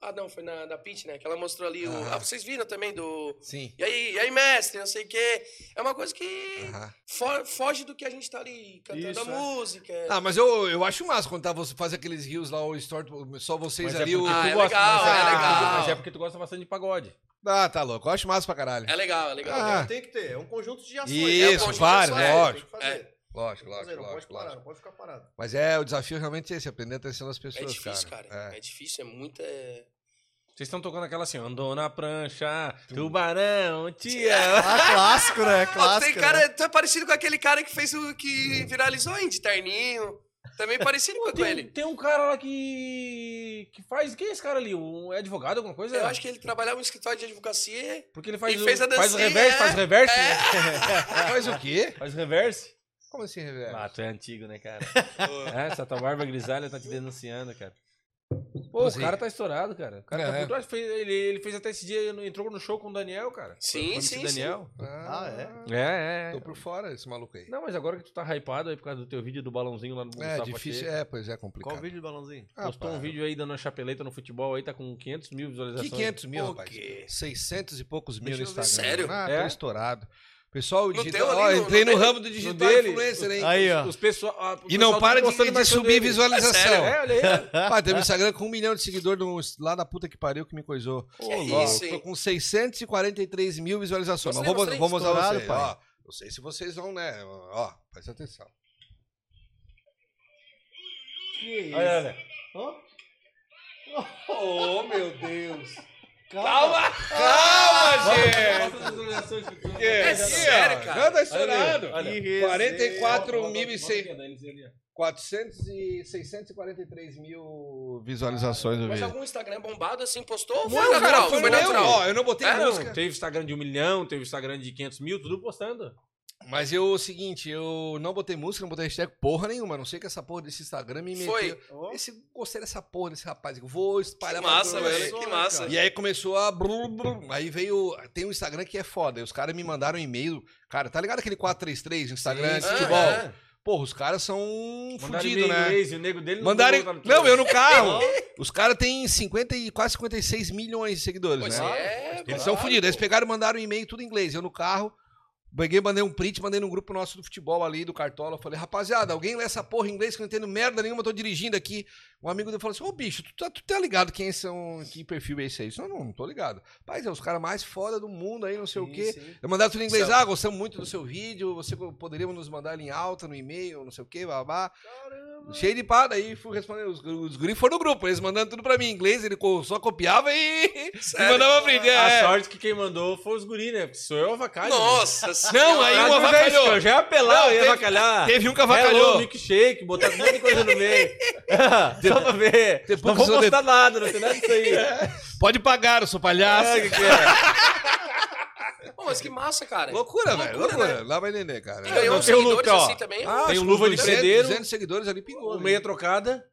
ah, não, foi na da Pitch, né? Que ela mostrou ali o. Ah, vocês viram também do. Sim. E aí, e aí, mestre, não sei o quê. É uma coisa que fo- foge do que a gente tá ali cantando Isso, a é. música. Ah, mas eu, eu acho massa quando tá, você faz aqueles rios lá, o story, só vocês Mas ali. é o... Ah, tu é gosta, legal, mas é porque tu- legal. Mas é porque tu gosta bastante de pagode. Ah, tá louco. Eu acho massa pra caralho. É legal, é legal. Ah. Tem que ter, é um conjunto de ações. Isso, é um vários, ações, lógico. É. Lógico, lógico, fazer, não pode lógico, parar, lógico. não pode ficar parado. Mas é, o desafio realmente é esse, aprender a atenção das É pessoas, difícil, cara. cara. É. difícil, é muita. Vocês estão tocando aquela assim, andou na prancha, tubarão, tia. Ah, clássico, né? Clássico. tem cara, tu é parecido com aquele cara que fez o que viralizou, hein, de terninho. Também parecido com Tem, ele. tem um cara lá que. que faz. Quem é esse cara ali? Um, é advogado, alguma coisa? Eu acho que ele trabalhava no escritório de advocacia. Porque ele faz, E o, fez a faz o dancinha, reverse, é. faz o reverse, né? Faz o quê? Faz o reverse. Como assim, reverso? Ah, tu é antigo, né, cara? é, essa tua barba grisalha tá te denunciando, cara. Pô, Assim. o cara tá estourado, cara. O cara É. tá por trás. Fez- ele, ele fez até esse dia, entrou no show com o Daniel, cara. Sim, Com o MC sim, Daniel. Ah, É, é. Tô por fora esse maluco aí. Não, mas agora que tu tá hypado aí por causa do teu vídeo do balãozinho lá no É difícil, é, pois é, complicado. Qual vídeo do balãozinho? Ah, Postou pá. um vídeo aí dando uma chapeleta no futebol aí, tá com 500 mil Que visualizações. 500 mil, O rapaz? quê? 600 e poucos mil Deixa no. Instagram. Sério? Ah, É? tô estourado. Pessoal, digital, ó, entrei no ramo do digital dele, influencer, hein? Aí, ó. Os pessoal, E não pessoal para tá de, de subir visualização. É, olha aí. Pá, tem um Instagram com um milhão de seguidores no- lá da puta que pariu que me coisou. Que Ó, isso, tô com 643 mil visualizações. Mas vou, vou mostrar pra Estourado, você. pai. Ó, não sei se vocês vão, né? Ó, presta atenção. Olha, olha. Oh, meu Deus. Calma! Calma, gente! É, sério, cara? Não, tá estourado. Olha, olha. Que 44 mil e Bota cem- aqui, ó, da LZ ali, ó. 400 e 643 mil visualizações no Mas vídeo. algum Instagram bombado assim postou? ou Não, Foi natural, cara, foi natural. Ó, eu não botei É, não. música. Teve Instagram de um milhão, teve Instagram de 500 mil, tudo postando. Mas eu, o seguinte, eu não botei música, não botei hashtag porra nenhuma. Não sei que essa porra desse Instagram me meteu. Foi. Esse, gostei dessa porra desse rapaz. Eu vou espalhar Que massa, velho. Que massa. E aí começou a. brum, brum. Aí veio. Tem um Instagram que é foda. Aí Os caras me mandaram um e-mail. Cara, tá ligado aquele 433 no Instagram de Sim, futebol? é. Porra, os caras são fudidos, e-mail né? inglês, e o nego dele não Mandaram. no Não, eu no carro. Os caras têm 50 e quase 56 milhões de seguidores, Pois né? é, Eles são claro, fodidos. Eles pegaram e mandaram um e-mail tudo em inglês. Eu no carro, peguei, mandei um print, mandei num grupo nosso do futebol ali, do Cartola. Falei, rapaziada, alguém lê essa porra em inglês que eu não entendo merda nenhuma, tô dirigindo aqui. Um amigo dele falou assim: Ô bicho, tu tá, tu tá ligado quem são, que perfil é esse aí? Eu disse, Não, não, não tô ligado. Paz, é os caras mais foda do mundo aí, não sei o quê. Eu mandava tudo em inglês, ah, gostamos muito do seu vídeo, você poderia nos mandar ele em alta no e-mail, não sei o quê, babá. Cheio de pá, daí fui respondendo. Os, os guris foram no grupo, eles mandando tudo pra mim em inglês, ele só copiava e, e Sério? mandava pra frente. A É. sorte que quem mandou foi os guri, né? Porque sou eu avacalho. Nossa Não, aí não é avacalhou. Eu já ia apelar, Não, eu ia teve- avacalhar. Teve um que Hello, avacalhou. milkshake, botar um monte de coisa no meio. Só pra ver. Depois não vou postar nada, não tem nada disso aí. Pode pagar, eu sou palhaço. É, que que é? Pô, mas que massa, cara. Loucura, velho. Loucura, Loucura. Lá vai entender, cara. Não uns tem o seguidores Luca, ó. assim também. Ah, Tem o Luva de 200, Predeiro. 200 seguidores ali pingou. Né? meia trocada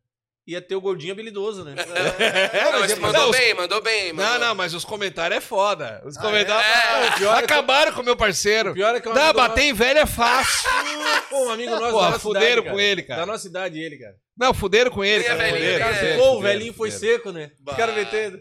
ia ter o gordinho habilidoso, né? É, não, mas mas é- tu mandou não, os- bem, mandou bem. Não, mandou. não, mas os comentários é foda. Os Ah, comentários é? O pior é que- acabaram com o meu parceiro. O pior é que é um Dá, bater em velho é fácil. Pô, um amigo nosso Porra, nossa fuderam com ele, cara. Da nossa cidade, ele, cara. Não, fuderam com ele, é cara. velhinho, fuderam, ele é- fuderam, Pô, o velhinho foi seco, né? Bah. caras metendo.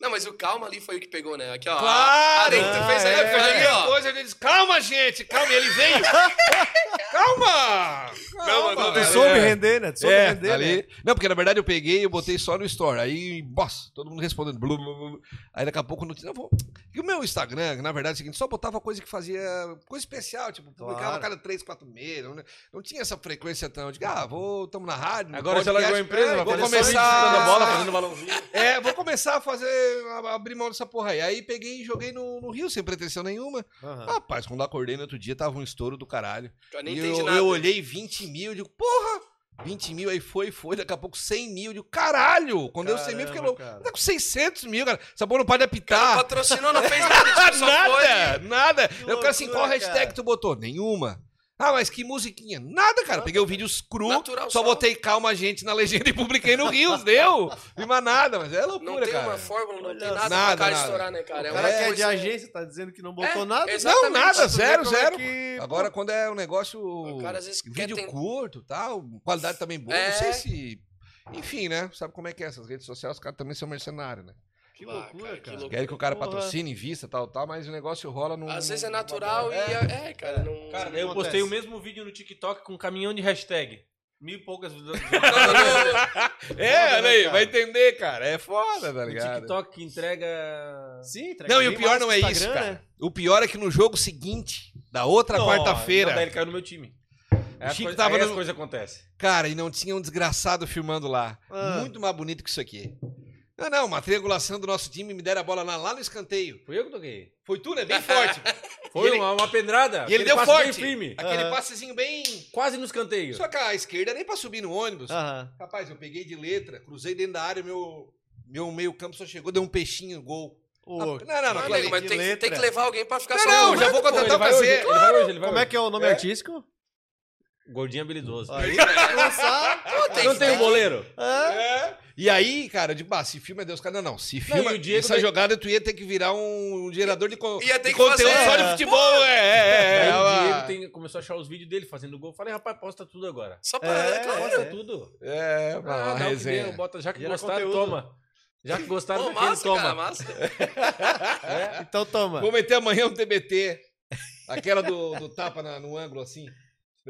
Não, mas o calma ali foi o que pegou, né? Aqui, ó. Claro! Ah, tu fez aí, é, fez ali, ó. coisa, ele disse, calma, gente, calma, e ele veio. calma! Mandou calma, Tu soube É. render, né? Tu soube É, render, ali. né? Não, porque na verdade eu peguei e eu botei só no store. Aí, boss, todo mundo respondendo. Blu, blu, blu. Aí daqui a pouco não tinha. Vou... E o meu Instagram, na verdade, é o seguinte, só botava coisa que fazia. coisa especial, tipo, publicava Claro. a cada três, quatro meses. Não, não tinha essa frequência tão. Eu digo, ah, vou, tamo na rádio. Agora você largou a empresa, É, vai vou começar. bola, fazendo balãozinho. É, vou começar a fazer. A- abrir mão dessa porra aí. Aí peguei e joguei no, no Rio, sem pretensão nenhuma. Aham. Rapaz, quando eu acordei no outro dia, tava um estouro do caralho. Eu nem E entendi eu, nada. eu olhei 20 mil, digo, porra! 20 mil, aí foi, foi, daqui a pouco 100 mil, digo, caralho! Quando deu 100 mil, eu fiquei Caramba, louco. cara. Tá com 600 mil, cara. Essa porra não pode O cara apitar. patrocinou, não fez nada. Nada, nada. Eu quero assim, qual hashtag cara. tu botou? Nenhuma. Ah, mas que musiquinha? Nada, cara. Peguei o vídeo cru, Natural só botei calma gente na legenda e publiquei no Rios, deu. Não mais nada, mas é Não loucura, tem cara. uma fórmula, não tem nada, nada, pra cara nada. estourar, né, cara? É O uma cara que é de agência tá dizendo que não botou É, nada. Não, nada, zero, é zero. que- Agora, quando é um negócio. O cara às vezes vídeo ter- curto tal, qualidade também boa. É. Não sei se. Enfim, né? Sabe como é que é? Essas redes sociais, os caras também são mercenários, né? Que Ah, loucura, cara, que loucura. Querem que o cara Porra. patrocine, invista, tal, tal, mas o negócio rola num. Às vezes é natural e é, é, cara, não... Cara, eu Acontece. postei o mesmo vídeo no TikTok com um caminhão de hashtag. Mil e poucas. Não, não, não. É, olha né, aí, vai entender, cara. É foda, tá O ligado? TikTok que entrega. Sim, entrega Não, e o pior não é o isso, Instagram, cara. né? O pior é que no jogo seguinte, da outra quarta-feira, ele caiu no meu time. As Chico coisas- tava aí no- as coisas acontecem. cara, e não tinha um desgraçado filmando lá. Ah. Muito mais bonito que isso aqui. Não, não, uma triangulação do nosso time, me deram a bola lá, lá no escanteio. Fui eu que toquei. Foi tu, né? Bem forte. Foi ele- uma, uma pedrada. E ele deu bem forte. firme. Aquele Aham. passezinho bem. Quase no escanteio. Só que a esquerda nem pra subir no ônibus. Aham. Rapaz, eu peguei de letra, cruzei dentro da área, meu, meu meio campo só chegou, deu um peixinho, gol. Ah, não, não, não, Não, amigo, mas tem, que- tem que levar alguém pra ficar Não, só não, no já vou contratar ele vai Como é hoje. que é o nome É? artístico? Gordinho habilidoso. Aí, lançar. Pô, tem Não tem o que- boleiro? É. É. E aí, cara, eu digo, ah, se filma é Deus, cara, não, não, se filma, e o Diego essa daí- jogada tu ia ter que virar um gerador de, co Ia ter de que conteúdo fazer, só de é. futebol, é, é, é, Daí é, o Diego tem- começou a achar os vídeos dele fazendo gol. Falei, rapaz, posta tudo agora. Só pra. É, É, claro. Posta é. tudo. É, uma, Ah, dá resenha. deu, bota, já que Gera gostaram, conteúdo. toma. Já que gostaram Pô, massa, toma. cara, massa. Então toma. Vou meter amanhã um TBT. Aquela do, do tapa na- no ângulo, assim.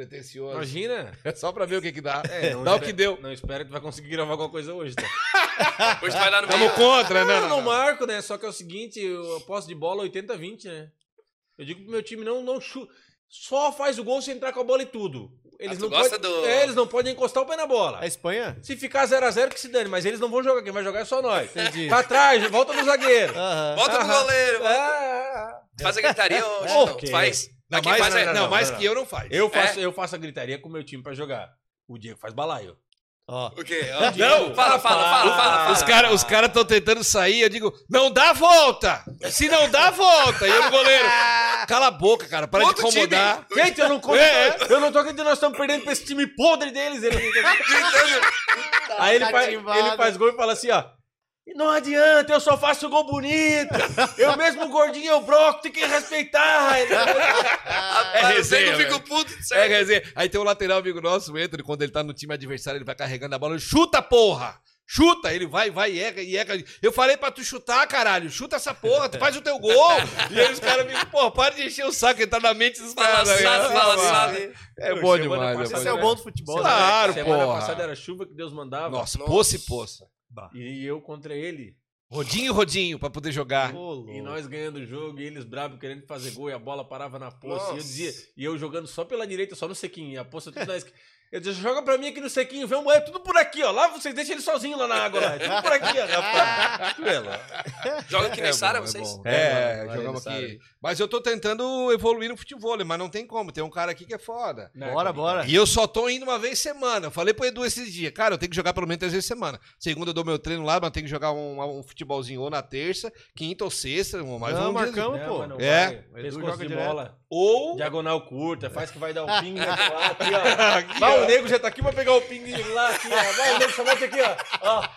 Pretencioso. Imagina. É só pra ver o que que dá. É, não dá o espera- que deu. Não espero que tu vai conseguir gravar alguma coisa hoje, tá? Hoje vai lá no Tamo meio. contra, né? Não, Não, não não. marco, né? Só que é o seguinte, eu posso de bola 80-20, né? Eu digo pro meu time, não, não chuta. Só faz o gol se entrar com a bola e tudo. Eles, Ah, não, podem, do- é, eles não podem encostar o pé na bola. A Espanha? Se ficar 0x0, que se dane, mas eles não vão jogar. Quem vai jogar é só nós. Entendi. Pra trás, volta no zagueiro. Aham. Bota pro goleiro. Ah, Faz a gritaria, ô, É, Chitão, ok. Faz. Não, mais, faz não, é- não, mais não, que eu não faz. eu, faço, eu faço a gritaria com o meu time pra jogar. O Diego faz balaio. Ó. O quê? Ó, Não, fala, fala, fala, fala, fala. Os caras os cara estão tentando sair, eu digo, não dá volta! Se não dá volta! E eu no goleiro, cala a boca, cara, para de incomodar. Gente, eu não conto. É. Eu não tô acreditando, nós estamos perdendo pra esse time podre deles. Ele... Gritando. Aí ele Tá faz, ativado. ele faz gol e fala assim, ó. Não adianta, eu só faço gol bonito. Eu mesmo gordinho, eu broco, tem que respeitar. É resenha, eu fico puto. É, Sério. quer dizer, aí tem um lateral amigo nosso, o Anthony, quando ele tá no time adversário, ele vai carregando a bola, ele chuta, porra! Chuta! Ele vai, vai, e erra, e erra. Eu falei pra tu chutar, caralho, chuta essa porra, tu faz o teu gol! e aí os caras me, porra, para de encher o saco, ele tá na mente dos caras. né? Balançado, balançado. É Pô, bom demais? Esse é o bom do futebol. né? Claro, Semana porra. passada era chuva que Deus mandava. Nossa, Nossa. poça e poça. E eu contra ele. Rodinho rodinho pra poder jogar. Louco. E nós ganhando o jogo, e eles bravos querendo fazer gol, e a bola parava na poça. E eu dizia, e eu jogando só pela direita, só no sequinho, e a poça tudo na esquerda. Eu dizia, joga pra mim aqui no sequinho, vamos, é tudo por aqui, ó. Lá vocês deixam ele sozinho lá na água, lá. É tudo por aqui, ó, rapaz. É lá. Joga aqui na Sara, bom, vocês? É, É, jogamos ele aqui. sabe. Mas eu tô tentando evoluir no futebol, mas não tem como. Tem um cara aqui que é foda. Bora, bora. E eu só tô indo uma vez semana. Eu falei pro Edu esses dias, cara, eu tenho que jogar pelo menos três vezes semana. Segunda eu dou meu treino lá, mas eu tenho que jogar um, um futebolzinho ou na terça, quinta ou sexta, mais Não, um marcamos. dia. Não, pô. não É. vai. Edu joga de direto. bola. Ou Diagonal curta, faz que vai dar um pingue aqui, lá, aqui, ó. Vai, o nego já tá aqui pra pegar o pingue lá, aqui, ó. Vai, o nego só mete aqui, ó. ó.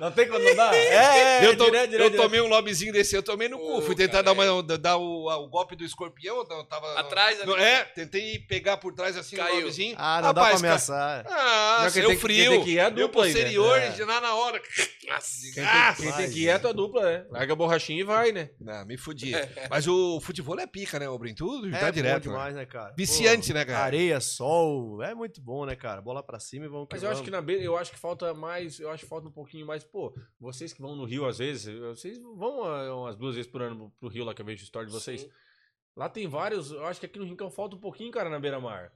Não tem quando não dá? É, eu, to- direto, direto, eu direto. tomei um lobbyzinho desse, eu tomei no cu. Fui tentar cara, dar, uma, dar o, o golpe do escorpião, eu tava. Atrás, no- ali. É, tentei pegar por trás assim Caiu. o lobbyzinho. Ah, não Rapaz, dá pra ameaçar. Ah, Não, quem seu tem que- frio. quem tem que ir é a dupla aí, né? posterior, É. já na na hora. Quem tem, Ah, quem tem que ir é a tua dupla, né? Larga a borrachinha e vai, né? Não, me fudi. Mas o futebol é pica, né, Obrin? Tudo É tá direto. né? demais, né, cara? Viciante, Pô, né, cara? Areia, sol, é muito bom, né, cara? Bola pra cima e vamos Mas eu acho que na beira, eu acho que falta mais, eu acho falta um pouquinho mais, pô, vocês que vão no Rio às vezes, vocês vão ah, umas duas vezes por ano pro Rio lá que eu vejo história de vocês. Sim. Lá tem vários, eu acho que aqui no Rincão falta um pouquinho, cara, na beira-mar.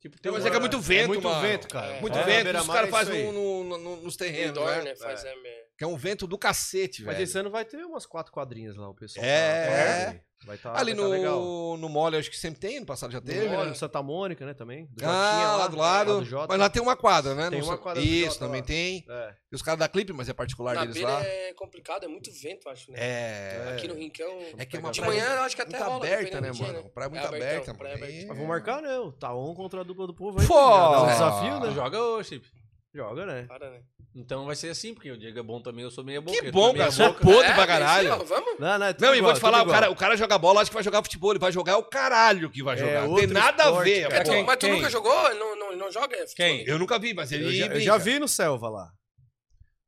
Tipo, tem mas uma- é que é muito vento, é muito mano. vento, cara. É. Muito É, vento, os caras é fazem no- no- no- nos terrenos, Indoor, né? né? Faz é, é. Que é um vento do cacete, Mas velho. esse ano vai ter umas quatro quadrinhas lá, o pessoal. É, tá- é. Vai tá, Ali vai tá legal. no, no mole, acho que sempre tem, no passado já teve, Olha, né? no Santa Mônica, né, também. Do Ah, lá do lado. lá do Jota. Mas lá tem uma quadra, né? Tem Não uma sei- quadra do Isso, Jota também lá. tem. É. E os caras da clipe, mas é particular Na deles beira lá. é complicado, é muito vento, acho, né? É. Aqui no Rincão. É que é uma De praia manhã eu acho que até muito rola. aberta, dependendo né, do dia, mano? Praia muito É abertão, aberta, praia mano. aberta. Mas vamos marcar, né? O Taon contra a dupla do povo aí. Pô! Já dá um desafio, né? joga ô, Chip. Joga, né? Para, né? Então vai ser assim, porque o Diego é bom também, eu sou meia boca. Que bom, é cara. Sou podre É, pra é caralho. isso, ó, Vamos? Não, não, é Não, e vou te falar, tudo o cara, o cara joga bola, acho que vai jogar futebol, ele vai jogar o caralho que vai É jogar. Não tem nada a esporte, ver. cara. é Mas tu, Quem? mas tu Quem? nunca jogou? Ele não, não, não joga? futebol? Quem? Eu nunca vi, mas ele Eu já, eu já vi no Selva lá.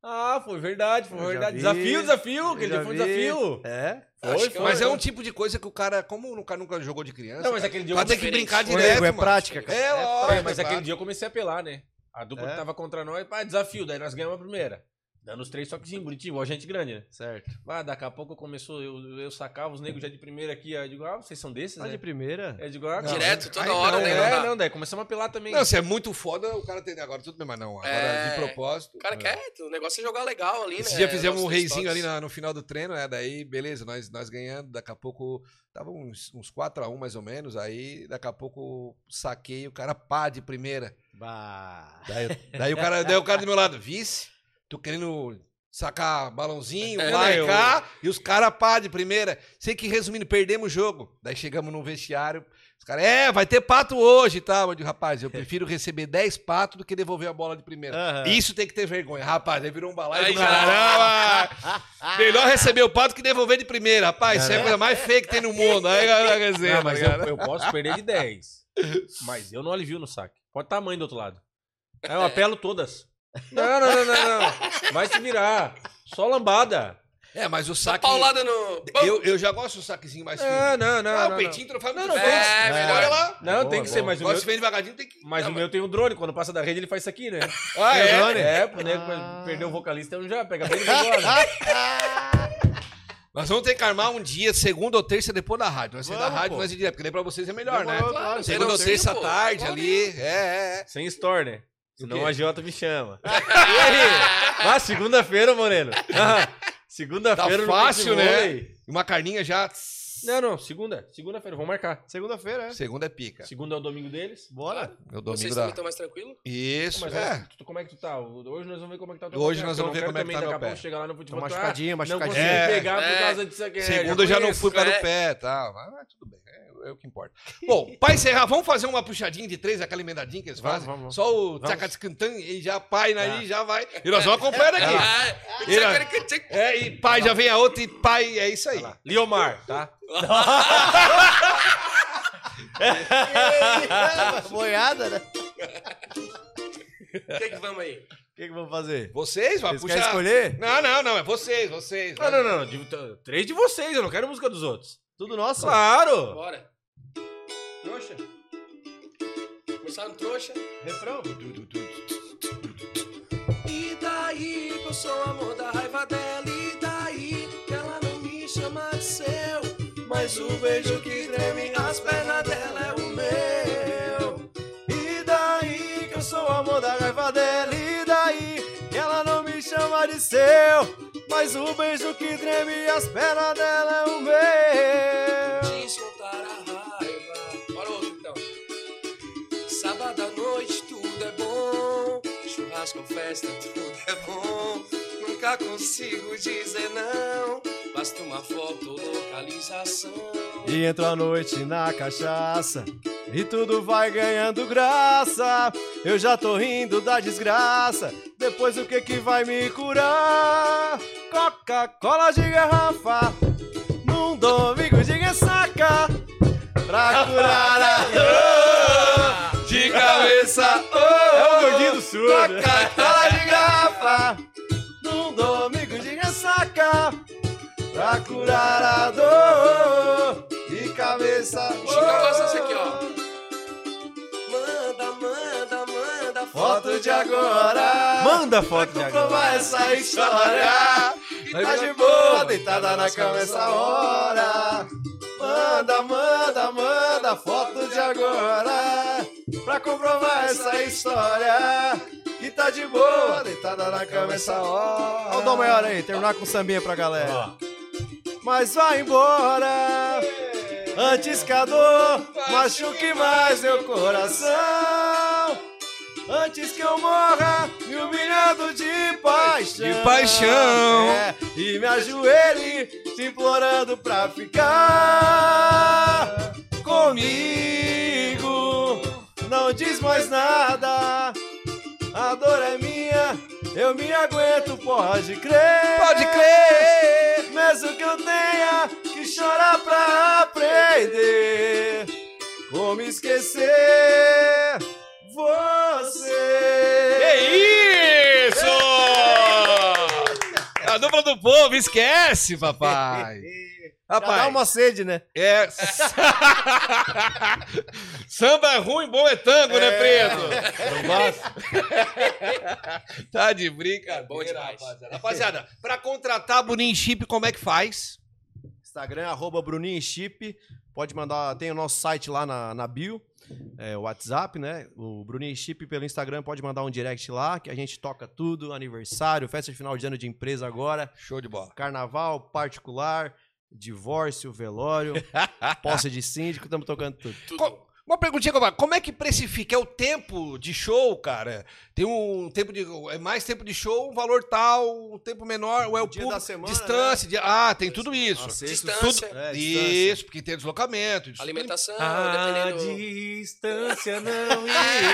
Ah, foi verdade, foi Eu verdade. vi, Desafio, desafio, eu aquele já dia foi vi. desafio. É? Foi, que foi. Mas é um tipo de coisa que o cara, como o cara nunca jogou de criança, Não, mas aquele dia vai eu ter que brincar direto, é prática, cara. É, É, lógico. mas é aquele dia eu comecei a apelar, né? A dupla É? que tava contra nós, pá, desafio, daí nós ganhamos a primeira. Dando os três toquezinhos, bonitinho, igual gente grande, né? Certo. Ah, daqui a pouco começou, eu, eu sacava os negros já de primeira aqui, aí eu digo, ah, vocês são desses, Tá né? de primeira? Eu digo, ah, Não, Direto, aí toda não, hora, não, né? é, Não não, daí começamos a apelar também. Não, se é muito foda, o cara tem. Agora tudo bem, mas não. Agora, É. de propósito. O cara quer, o negócio é jogar legal ali, né? Esse dia fizemos um reizinho ali na- no final do treino, né? Daí, beleza, nós, nós ganhando. Daqui a pouco, tava uns, uns 4x1 mais ou menos. Aí, daqui a pouco, saquei o cara pá de primeira. Bah. Daí, daí o, cara, daí o cara do meu lado, vice, tô querendo sacar balãozinho, É, lá e cá, e os caras pá de primeira. Sei que, resumindo, perdemos o jogo. Daí chegamos no vestiário, Os caras, é, vai ter pato hoje, tá? Eu digo, rapaz, eu prefiro receber 10 patos do que devolver a bola de primeira. Aham. Isso tem que ter vergonha. Rapaz, aí virou um balaio Aí do caramba! Melhor receber o pato que devolver de primeira. Rapaz, isso é a coisa mais feia que tem no mundo. Aí galera quer dizer, Não, mas tá eu, eu posso perder de 10. Mas eu não alivio no saque. Pode estar a mãe do outro lado. Aí eu apelo todas. Não, não, não, não, não. Vai se virar. Só lambada. É, mas o saque... paulada no. Eu, eu já gosto do saquezinho mais fino. Não, não, não. ah, não, o peitinho troféu Não, muito não, forte. é, Olha melhor. lá. Não, Boa, tem que boa. ser, mas o Gosto meu, de ver devagarinho, tem que... mas Não, o meu tem o drone. Quando passa da rede, ele faz isso aqui, né? Ah, Tem é? drone? É, pro nego Ah. perder o vocalista, eu já pega bem negócio. Nós vamos ter que armar um dia, segunda ou terça, depois da rádio. Vai ser da rádio, pô. ser direto, porque daí pra vocês é melhor, né? Demorou, claro. Segunda ou terça à tarde ali. É, é, é. Sem store, né? O Senão a Jota me chama. e aí? Ah, segunda-feira, Moreno. Ah, segunda-feira Tá fácil, né? Futebol. Uma carninha já. Não, não, segunda. Segunda-feira, vamos marcar. Segunda-feira, é. Segunda é pica. Segunda é o domingo deles. Bora. É o Vocês domingo também da. estão mais tranquilo? Isso, Mas é. ó, tu- como é que tu tá? Hoje nós vamos ver como é que tá o teu Hoje pé, nós porque eu vamos ver não como é que tá também meu daqui a pouco pé. chegar lá no Tá futebol. machucadinho, Não machucadinho. consegui É. pegar por É. causa disso aqui. Segunda eu já não conheço. fui para é. o pé e tal. Mas mas tudo bem, é, é o que importa. Bom, pra encerrar, vamos fazer uma puxadinha de três, aquela emendadinha que eles fazem. vamos, vamos. Só o Vamos. tchacatscantan e já pai aí Tá. já vai. E nós vamos acompanhando aqui. Ah, E lá- É, e pai já vem a outra e pai, é isso aí. Liomar, tá? Boiada, né? O que que vamos aí? O que, que vamos fazer? Vocês, vai Vocês puxar. querem escolher? Não, não, não, é vocês, vocês. Não, não, não. de- t- três de vocês, eu não quero música dos outros. Tudo nosso? Claro! Bora. Trouxa. Começar no trouxa. Refrão? E daí que eu sou o amor da raiva dela E daí que ela não me chama de seu Mas o beijo que treme as pernas dela é o meu E daí que eu sou o amor da raiva dela E daí que ela não me chama de seu Mas o beijo que treme as pernas dela é o meu Churrasco, festa, tudo é bom. Nunca consigo dizer não. Basta uma foto ou localização. E entro à noite na cachaça E tudo vai ganhando graça. Eu já tô rindo da desgraça Depois o que que vai me curar? Coca-Cola de garrafa Num domingo de ressaca Pra curar a dor o gordinho do surdo. Coca-Cola de garrafa Num domingo de ressaca Pra curar a dor De cabeça O Chico gosta desse aqui, ó. Manda, manda, manda Foto de agora Manda foto de agora. comprovar essa história Tá de boa, deitada na cama essa hora Manda, manda, manda foto de agora Pra comprovar essa história Que tá de boa, deitada na cama essa hora. Olha o dó maior aí, terminar com sambinha pra galera. Mas vai embora Antes que a dor machuque mais meu coração. Antes que eu morra me humilhando de paixão. De paixão. É, E me ajoelhe te implorando pra ficar Comigo Não diz mais nada A dor é minha Eu me aguento, pode crer Pode crer. mesmo que eu tenha que chorar pra aprender como esquecer você. Que isso! A dupla do povo, esquece, papai. Já dá Rapaz, uma sede, né? é. Samba é ruim, bom é tango, né, Preto? Não basta. Tá de brincadeira, bom demais. rapaziada. Rapaziada, pra contratar Boninho Chip, como é que faz? Instagram, arroba Bruninho Chip. Pode mandar, tem o nosso site lá na, na bio, é, o WhatsApp, né? O Bruninho Chip pelo Instagram pode mandar um direct lá, que a gente toca tudo, aniversário, festa de final de ano de empresa agora, Show de bola. carnaval, particular, divórcio, velório, posse de síndico, estamos tocando tudo. Tudo. Co- Uma perguntinha que eu faço. Como é que precifica? É o tempo de show, cara? Tem um tempo de. É mais tempo de show, um valor tal, um tempo menor, ou é o Dia público, da semana, distância. dia- Ah, tem tudo isso. A sexta- Distância, Tudo- É, isso, distância. porque tem deslocamento. isso alimentação, A dependendo... distância não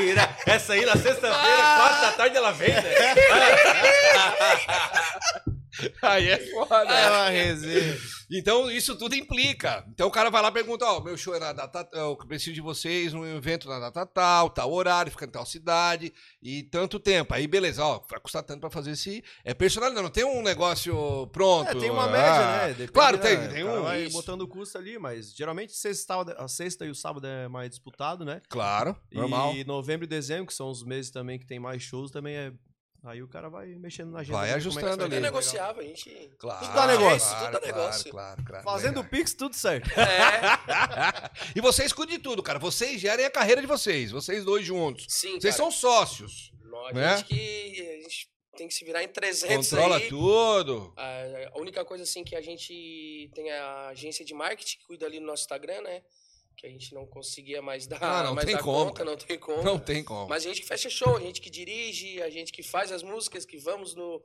irá. Essa aí na sexta-feira, Ah! quatro da tarde, ela vem, né? Aí é foda. É uma resenha. Então, isso tudo implica. Então, o cara vai lá e pergunta: Ó, meu show é na data. Eu preciso de vocês num evento na data tal, tal horário, fica em tal cidade e tanto tempo. Aí, beleza, ó, vai custar tanto pra fazer esse. É personalizado, não tem um negócio pronto. É, tem uma Ah, média, né? Depende, claro, né? tem, tem O cara um. vai isso. botando o custo ali, mas geralmente sexta, a sexta e o sábado é mais disputado, né? Claro, normal. E novembro e dezembro, que são os meses também que tem mais shows, também é. Aí o cara vai mexendo na agenda. Vai é ajustando é ali. pegar. negociável, a gente... Claro, Tudo dá negócio. Claro, Tudo dá claro, negócio. Claro, claro, Fazendo legal. Pix, tudo certo. É, e vocês cuidam de tudo, cara. Vocês gerem a carreira de vocês, vocês dois juntos. sim, Vocês cara. são sócios. Nós, né? a gente que... A gente tem que se virar em 300 Controla aí. tudo. A a única coisa assim que a gente tem a agência de marketing que cuida ali no nosso Instagram, né? Que a gente não conseguia mais dar, Ah, não mais tem dar como, conta, não tem como. Não tem como. Mas a gente que fecha show, a gente que dirige, a gente que faz as músicas, que vamos no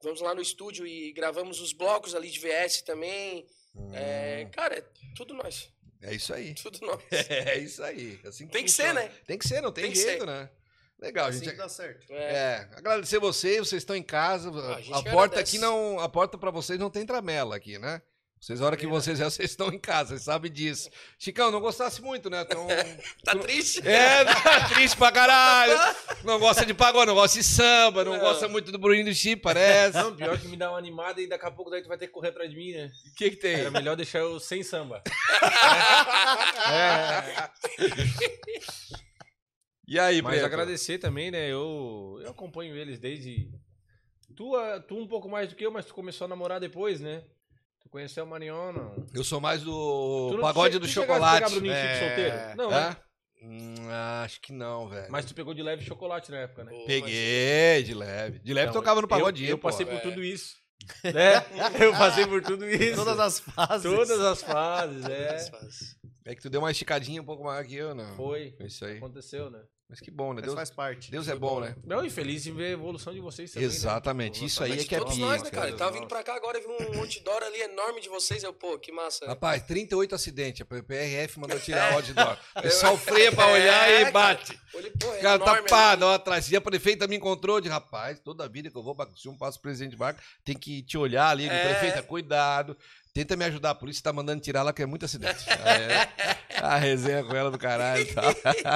vamos lá no estúdio e gravamos os blocos ali de VS também. É, cara, é tudo nós, É isso aí. tudo nós. É isso aí. Assim Tem que funciona. ser, né? Tem que ser, não tem, Tem que jeito, né? Legal, Assim gente. que dá certo. É, É, agradecer vocês, vocês estão em casa. a A, gente a que porta agradece. aqui não, a porta para vocês não tem tramela aqui, né? Vocês, a hora que vocês é, vocês estão em casa, vocês sabem disso. Chicão, não gostasse muito, né? Então, tá triste? é, tá triste pra caralho. Não gosta de pagode, não gosta de samba, não, Não. gosta muito do Bruninho do Chip, parece. Não, pior que me dá uma animada e daqui a pouco daí tu vai ter que correr atrás de mim, né? O que que tem? Era melhor deixar eu sem samba. E aí, Mas Preto? agradecer também, né? Eu, eu acompanho eles desde. Tu, tu um pouco mais do que eu, mas tu começou a namorar depois, né? Conheceu a Mariona. Eu sou mais do não- pagode tu do tu chocolate. pegar Bruninho Chip É. solteiro? Não, É? né? Hum, acho que não, velho. Mas tu pegou de leve chocolate na época, né? Pô, Peguei, de leve. De leve Então, tocava no eu- pagodinho. Eu, pô. passei por É. tudo isso. Né? Eu passei por tudo isso. Todas as fases. Todas as fases, mas- é. mas- É que tu deu uma esticadinha um pouco maior que eu, não. Foi. Isso aí. Aconteceu, né? Mas que bom, né? Mas Deus, faz parte. Deus é bom, né? Não, e feliz em ver a evolução de vocês também. né? Exatamente. Isso aí é que é todos pica. nós, né, cara? Eu tava vindo pra cá agora e vi um outdoor ali enorme de vocês. Eu, pô, que massa. Rapaz, 38 acidentes. A PRF mandou tirar o outdoor. O pessoal freia pra olhar É, e cara. bate. Olha, pô, é O cara tá pá, ali. atrás. E a prefeita me encontrou de rapaz, toda vida que eu vou pra um passo presidente de barco, tem que te olhar ali, É. prefeita, cuidado. Tenta me ajudar, a polícia tá mandando tirar lá, que é muito acidente. É, a resenha com ela do caralho e tal.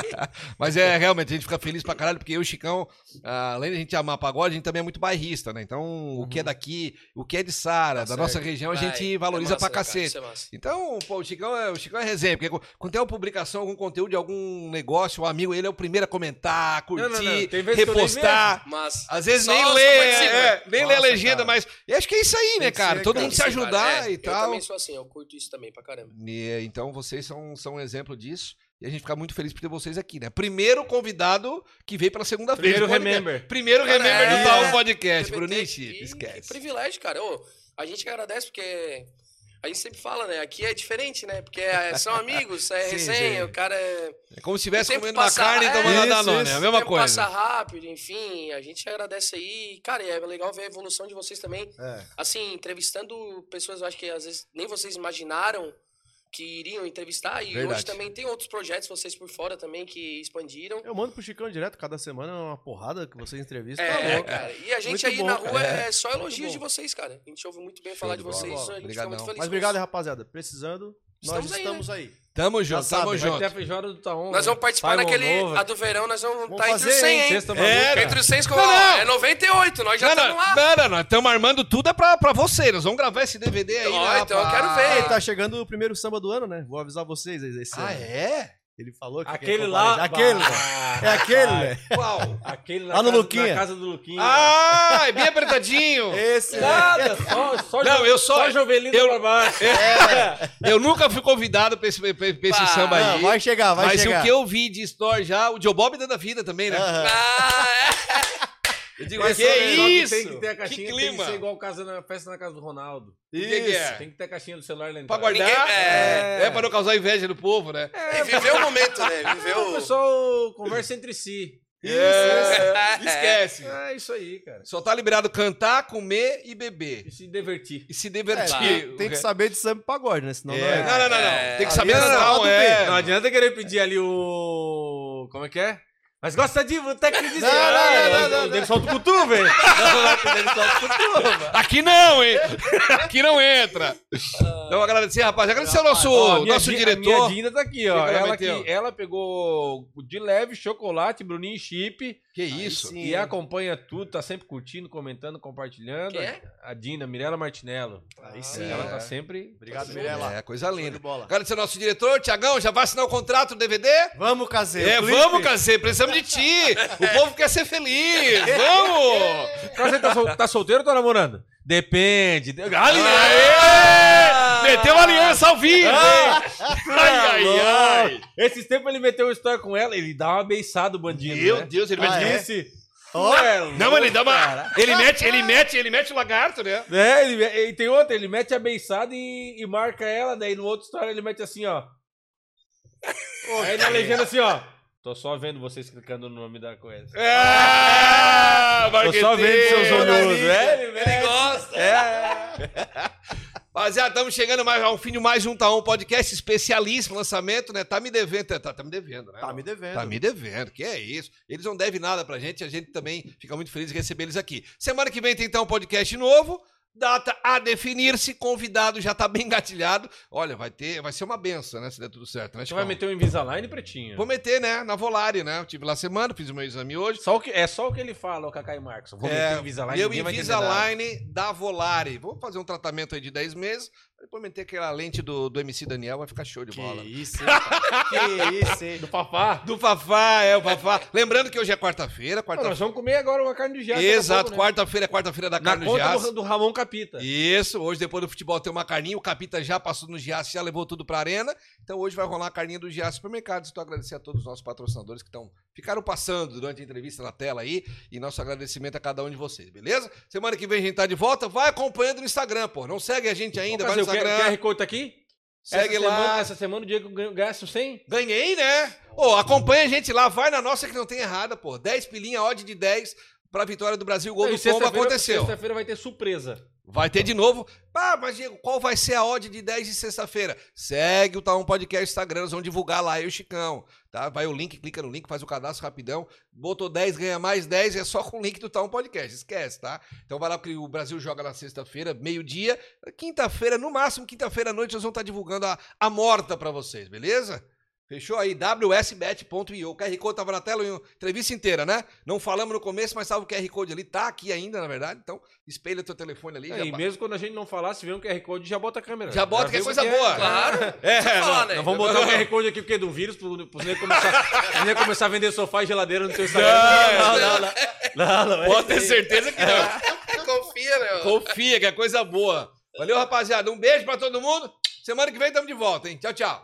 Mas é, realmente, a gente fica feliz pra caralho, porque eu e o Chicão, ah, além de a gente amar pagode, a gente também é muito bairrista, né? Então, o que é daqui, o que é de Sara, da nossa região, a Vai, gente valoriza é massa, pra cara, cacete. isso é. Então, pô, o Chicão é, o Chicão é resenha, porque quando tem uma publicação, algum conteúdo de algum negócio, o amigo, ele é o primeiro a comentar, curtir, Não, não, não. Repostar. Mas Às vezes nem lê, é, nem lê a Nossa, legenda, cara. mas eu acho que é isso aí, né, cara? Todo cara. mundo se cara. ajudar É, e Eu tal. também sou assim, eu curto isso também pra caramba. E, então vocês são, são um exemplo disso. E a gente fica muito feliz por ter vocês aqui, né? Primeiro convidado que veio pela segunda vez. Primeiro. Remember. Primeiro Cara, Remember é. do Tal Podcast. Bruninho, que- Chip, Que esquece. privilégio, cara. Ô, a gente que agradece porque a gente sempre fala, né? Aqui é diferente, né? Porque é- são amigos, é Sim, resenha, sim. o cara é. É como se estivesse comendo uma passa- carne e é, tomando Danone. isso. É a o mesma coisa. Passa rápido, enfim, a gente agradece aí. Cara, é legal ver a evolução de vocês também. É. Assim, entrevistando pessoas, eu acho que às vezes nem vocês imaginaram que iriam entrevistar. E Verdade. hoje também tem outros projetos, vocês por fora também, que expandiram. Eu mando pro Chicão direto, cada semana uma porrada que vocês entrevistam. tá É, louco. cara. E a gente Muito aí bom, na rua É. é, só elogios de vocês, cara. A gente ouve muito bem Show falar de vocês. Bola. A gente Obrigadão. fica muito feliz Mas obrigado, rapaziada. Precisando, Estamos nós aí, estamos aí. Tamo junto, sabe, tamo vai Vai junto. ter a feijoada do Taon. Nós vamos participar naquele. Monova. A do verão, nós vamos estar entre fazer, os 100, hein? É. Entre os 100 com. Não, não. É 98, nós já Não, estamos não, lá. não, não, nós estamos armando tudo é pra, pra você. Nós vamos gravar esse DVD aí, Ó, né, então eu rapaz? quero ver. Tá chegando o primeiro samba do ano, né? Vou avisar vocês esse Ah, ano. é? Ele falou que Aquele lá. Aquele, né? Ah, É aquele, né? Qual? Aquele na, Lá no casa, Luquinha. na casa do Luquinha. Ah, é bem apertadinho. Esse, né? Nada, só, só, Não, jo- eu só- só Jovelino eu- pra baixo. Eu nunca fui convidado pra esse, pra, pra esse Pá, samba aí. vai chegar, vai mas chegar. o que eu vi de story já, o Joe Bob dando a vida também, né? Ah, Eu digo, que é o negócio isso? Tem que ter a caixinha, que tem clima. que ser igual casa na festa na casa do Ronaldo. O que, que é? Tem que ter a caixinha do celular lá Pra guardar? Ninguém- é. é. é pra não causar inveja do povo, né? É, viveu o momento, né? O Viveu. pessoal conversa entre si. É, Esquece. É isso aí, cara. Só tá liberado cantar, comer e beber. E se divertir. E se É, divertir. tem, tem que saber de samba e pagode, né? Senão É. não é. Não, não, não, não. É. Tem que saber é dançar, lado não B. é. Não adianta querer pedir ali o. Como é que é? Mas gosta de boteco de Não, não, não, não, não. Dele solta o cutu, velho. Não, dele solta o cutu, velho. Aqui não, hein? Aqui não entra. Então, agradecer, rapaz. Agradecer ao nosso, Ó, a minha nosso Di- A diretor. minha Dinda tá aqui, ó. Ela que, ela pegou de leve chocolate, Bruninho e chip. Que isso? sim. E acompanha tudo, tá sempre curtindo, comentando, compartilhando. Quem é? A Dina, Mirella Martinello. Aí sim. Ela É. tá sempre. Obrigado, Mirella. É, coisa linda. bola. Agradecer ao nosso diretor, Tiagão. Já vai assinar o contrato do DVD? Vamos, caseiro. É, Clipe. vamos, Cacê. Precisamos de ti. O povo quer ser feliz. Vamos! Você tá, sol- tá solteiro ou tá namorando? Depende. Aê! Meteu uma aliança ao vivo, Ah! hein? Ai, ai, ai. Esses tempos ele meteu uma história com ela, ele dá uma beiçada o bandido. Meu né? Deus, ele Ah, mete. é? Disse. É, Não, mas ele dá uma. cara. Ele mete, ele mete, ele mete o lagarto, né? É, ele, e tem outra, ele mete a beiçada e, e marca ela, daí no outro história ele mete assim, ó. Aí na legenda assim, ó. Tô só vendo vocês clicando no nome da coisa. Ah, Tô só vendo seus marqueteiro. olhosos. É, ele gosta. É. Rapaziada, estamos chegando mais ao fim de mais um Tá Um podcast especialíssimo, lançamento, né? Tá me devendo, tá, tá me devendo, né? Tá me devendo. Tá me devendo, que é isso. Eles não devem nada pra gente, a gente também fica muito feliz de receber eles aqui. Semana que vem tem então um podcast novo, data a definir-se, convidado já tá bem engatilhado. Olha, vai ter, vai ser uma benção, né? Se der tudo certo, né? Você vai meter o Invisalign, pretinho? Vou meter, né? Na Volare, né? Eu tive lá semana, fiz o meu exame hoje. Só o que, é só o que ele fala, o Kakai Marcos. Vou meter o Invisalign, meu. Invisalign da Volare. Vou fazer um tratamento aí de 10 meses, depois meter aquela lente do, do MC Daniel, vai ficar show de Que bola. isso? Que isso, hein? Do Fafá. Do Fafá, é o Fafá. Lembrando que hoje é quarta-feira, quarta nós vamos comer agora uma carne de jaca. daqui a Exato, né? quarta-feira é quarta-feira da Na carne conta Giasse. do, do Ramon Capita. Isso, hoje depois do futebol tem uma carninha, o Capita já passou no Giasse, já levou tudo pra arena, então hoje vai rolar a carninha do Giasse Supermercados. Estou agradecer a todos os nossos patrocinadores que estão ficaram passando durante a entrevista na tela aí, e nosso agradecimento a cada um de vocês, beleza? Semana que vem a gente tá de volta, vai acompanhando no Instagram, pô, não segue a gente ainda, vai no fazer, o Instagram. QR Code tá aqui? Segue essa lá. Semana, essa semana o Diego gasto 100? Ganhei, né? Ô, acompanha a gente lá, vai na nossa que não tem errada, pô. 10 pilinha, odd de 10 pra vitória do Brasil, gol Não, do Pomba aconteceu. Sexta-feira vai ter surpresa. Vai ter de novo. Ah, mas Diego, qual vai ser a odd de 10 de sexta-feira? Segue o Tá Um Podcast Instagram, nós vamos divulgar lá, eu e o Chicão. Tá? Vai o link, clica no link, faz o cadastro rapidão. Botou 10, ganha mais 10, é só com o link do Tá Um Podcast. Esquece, tá? Então vai lá, porque o Brasil joga na sexta-feira, meio-dia. Quinta-feira, no máximo, quinta-feira à noite, nós vamos estar divulgando a, a morta pra vocês, beleza? Fechou aí, wsbet.io. O QR Code tava na tela, entrevista inteira, né? Não falamos no começo, mas tava o QR Code ali. Tá aqui ainda, na verdade. Então, espelha teu telefone ali. É, já e ba- mesmo quando a gente não falar, se vê um QR Code, já bota a câmera. Já bota que é coisa é. boa. Claro. É, eu falar, não, né? Nós vamos botar o QR Code aqui porque é do vírus, pro, pro nego começar, começar a vender sofá e geladeira no teu Instagram. Não, não, não. Não, não, é Pode ter certeza que não. Confia, ó. Confia, que é coisa boa. Valeu, rapaziada. Um beijo pra todo mundo. Semana que vem estamos de volta, hein? Tchau, tchau.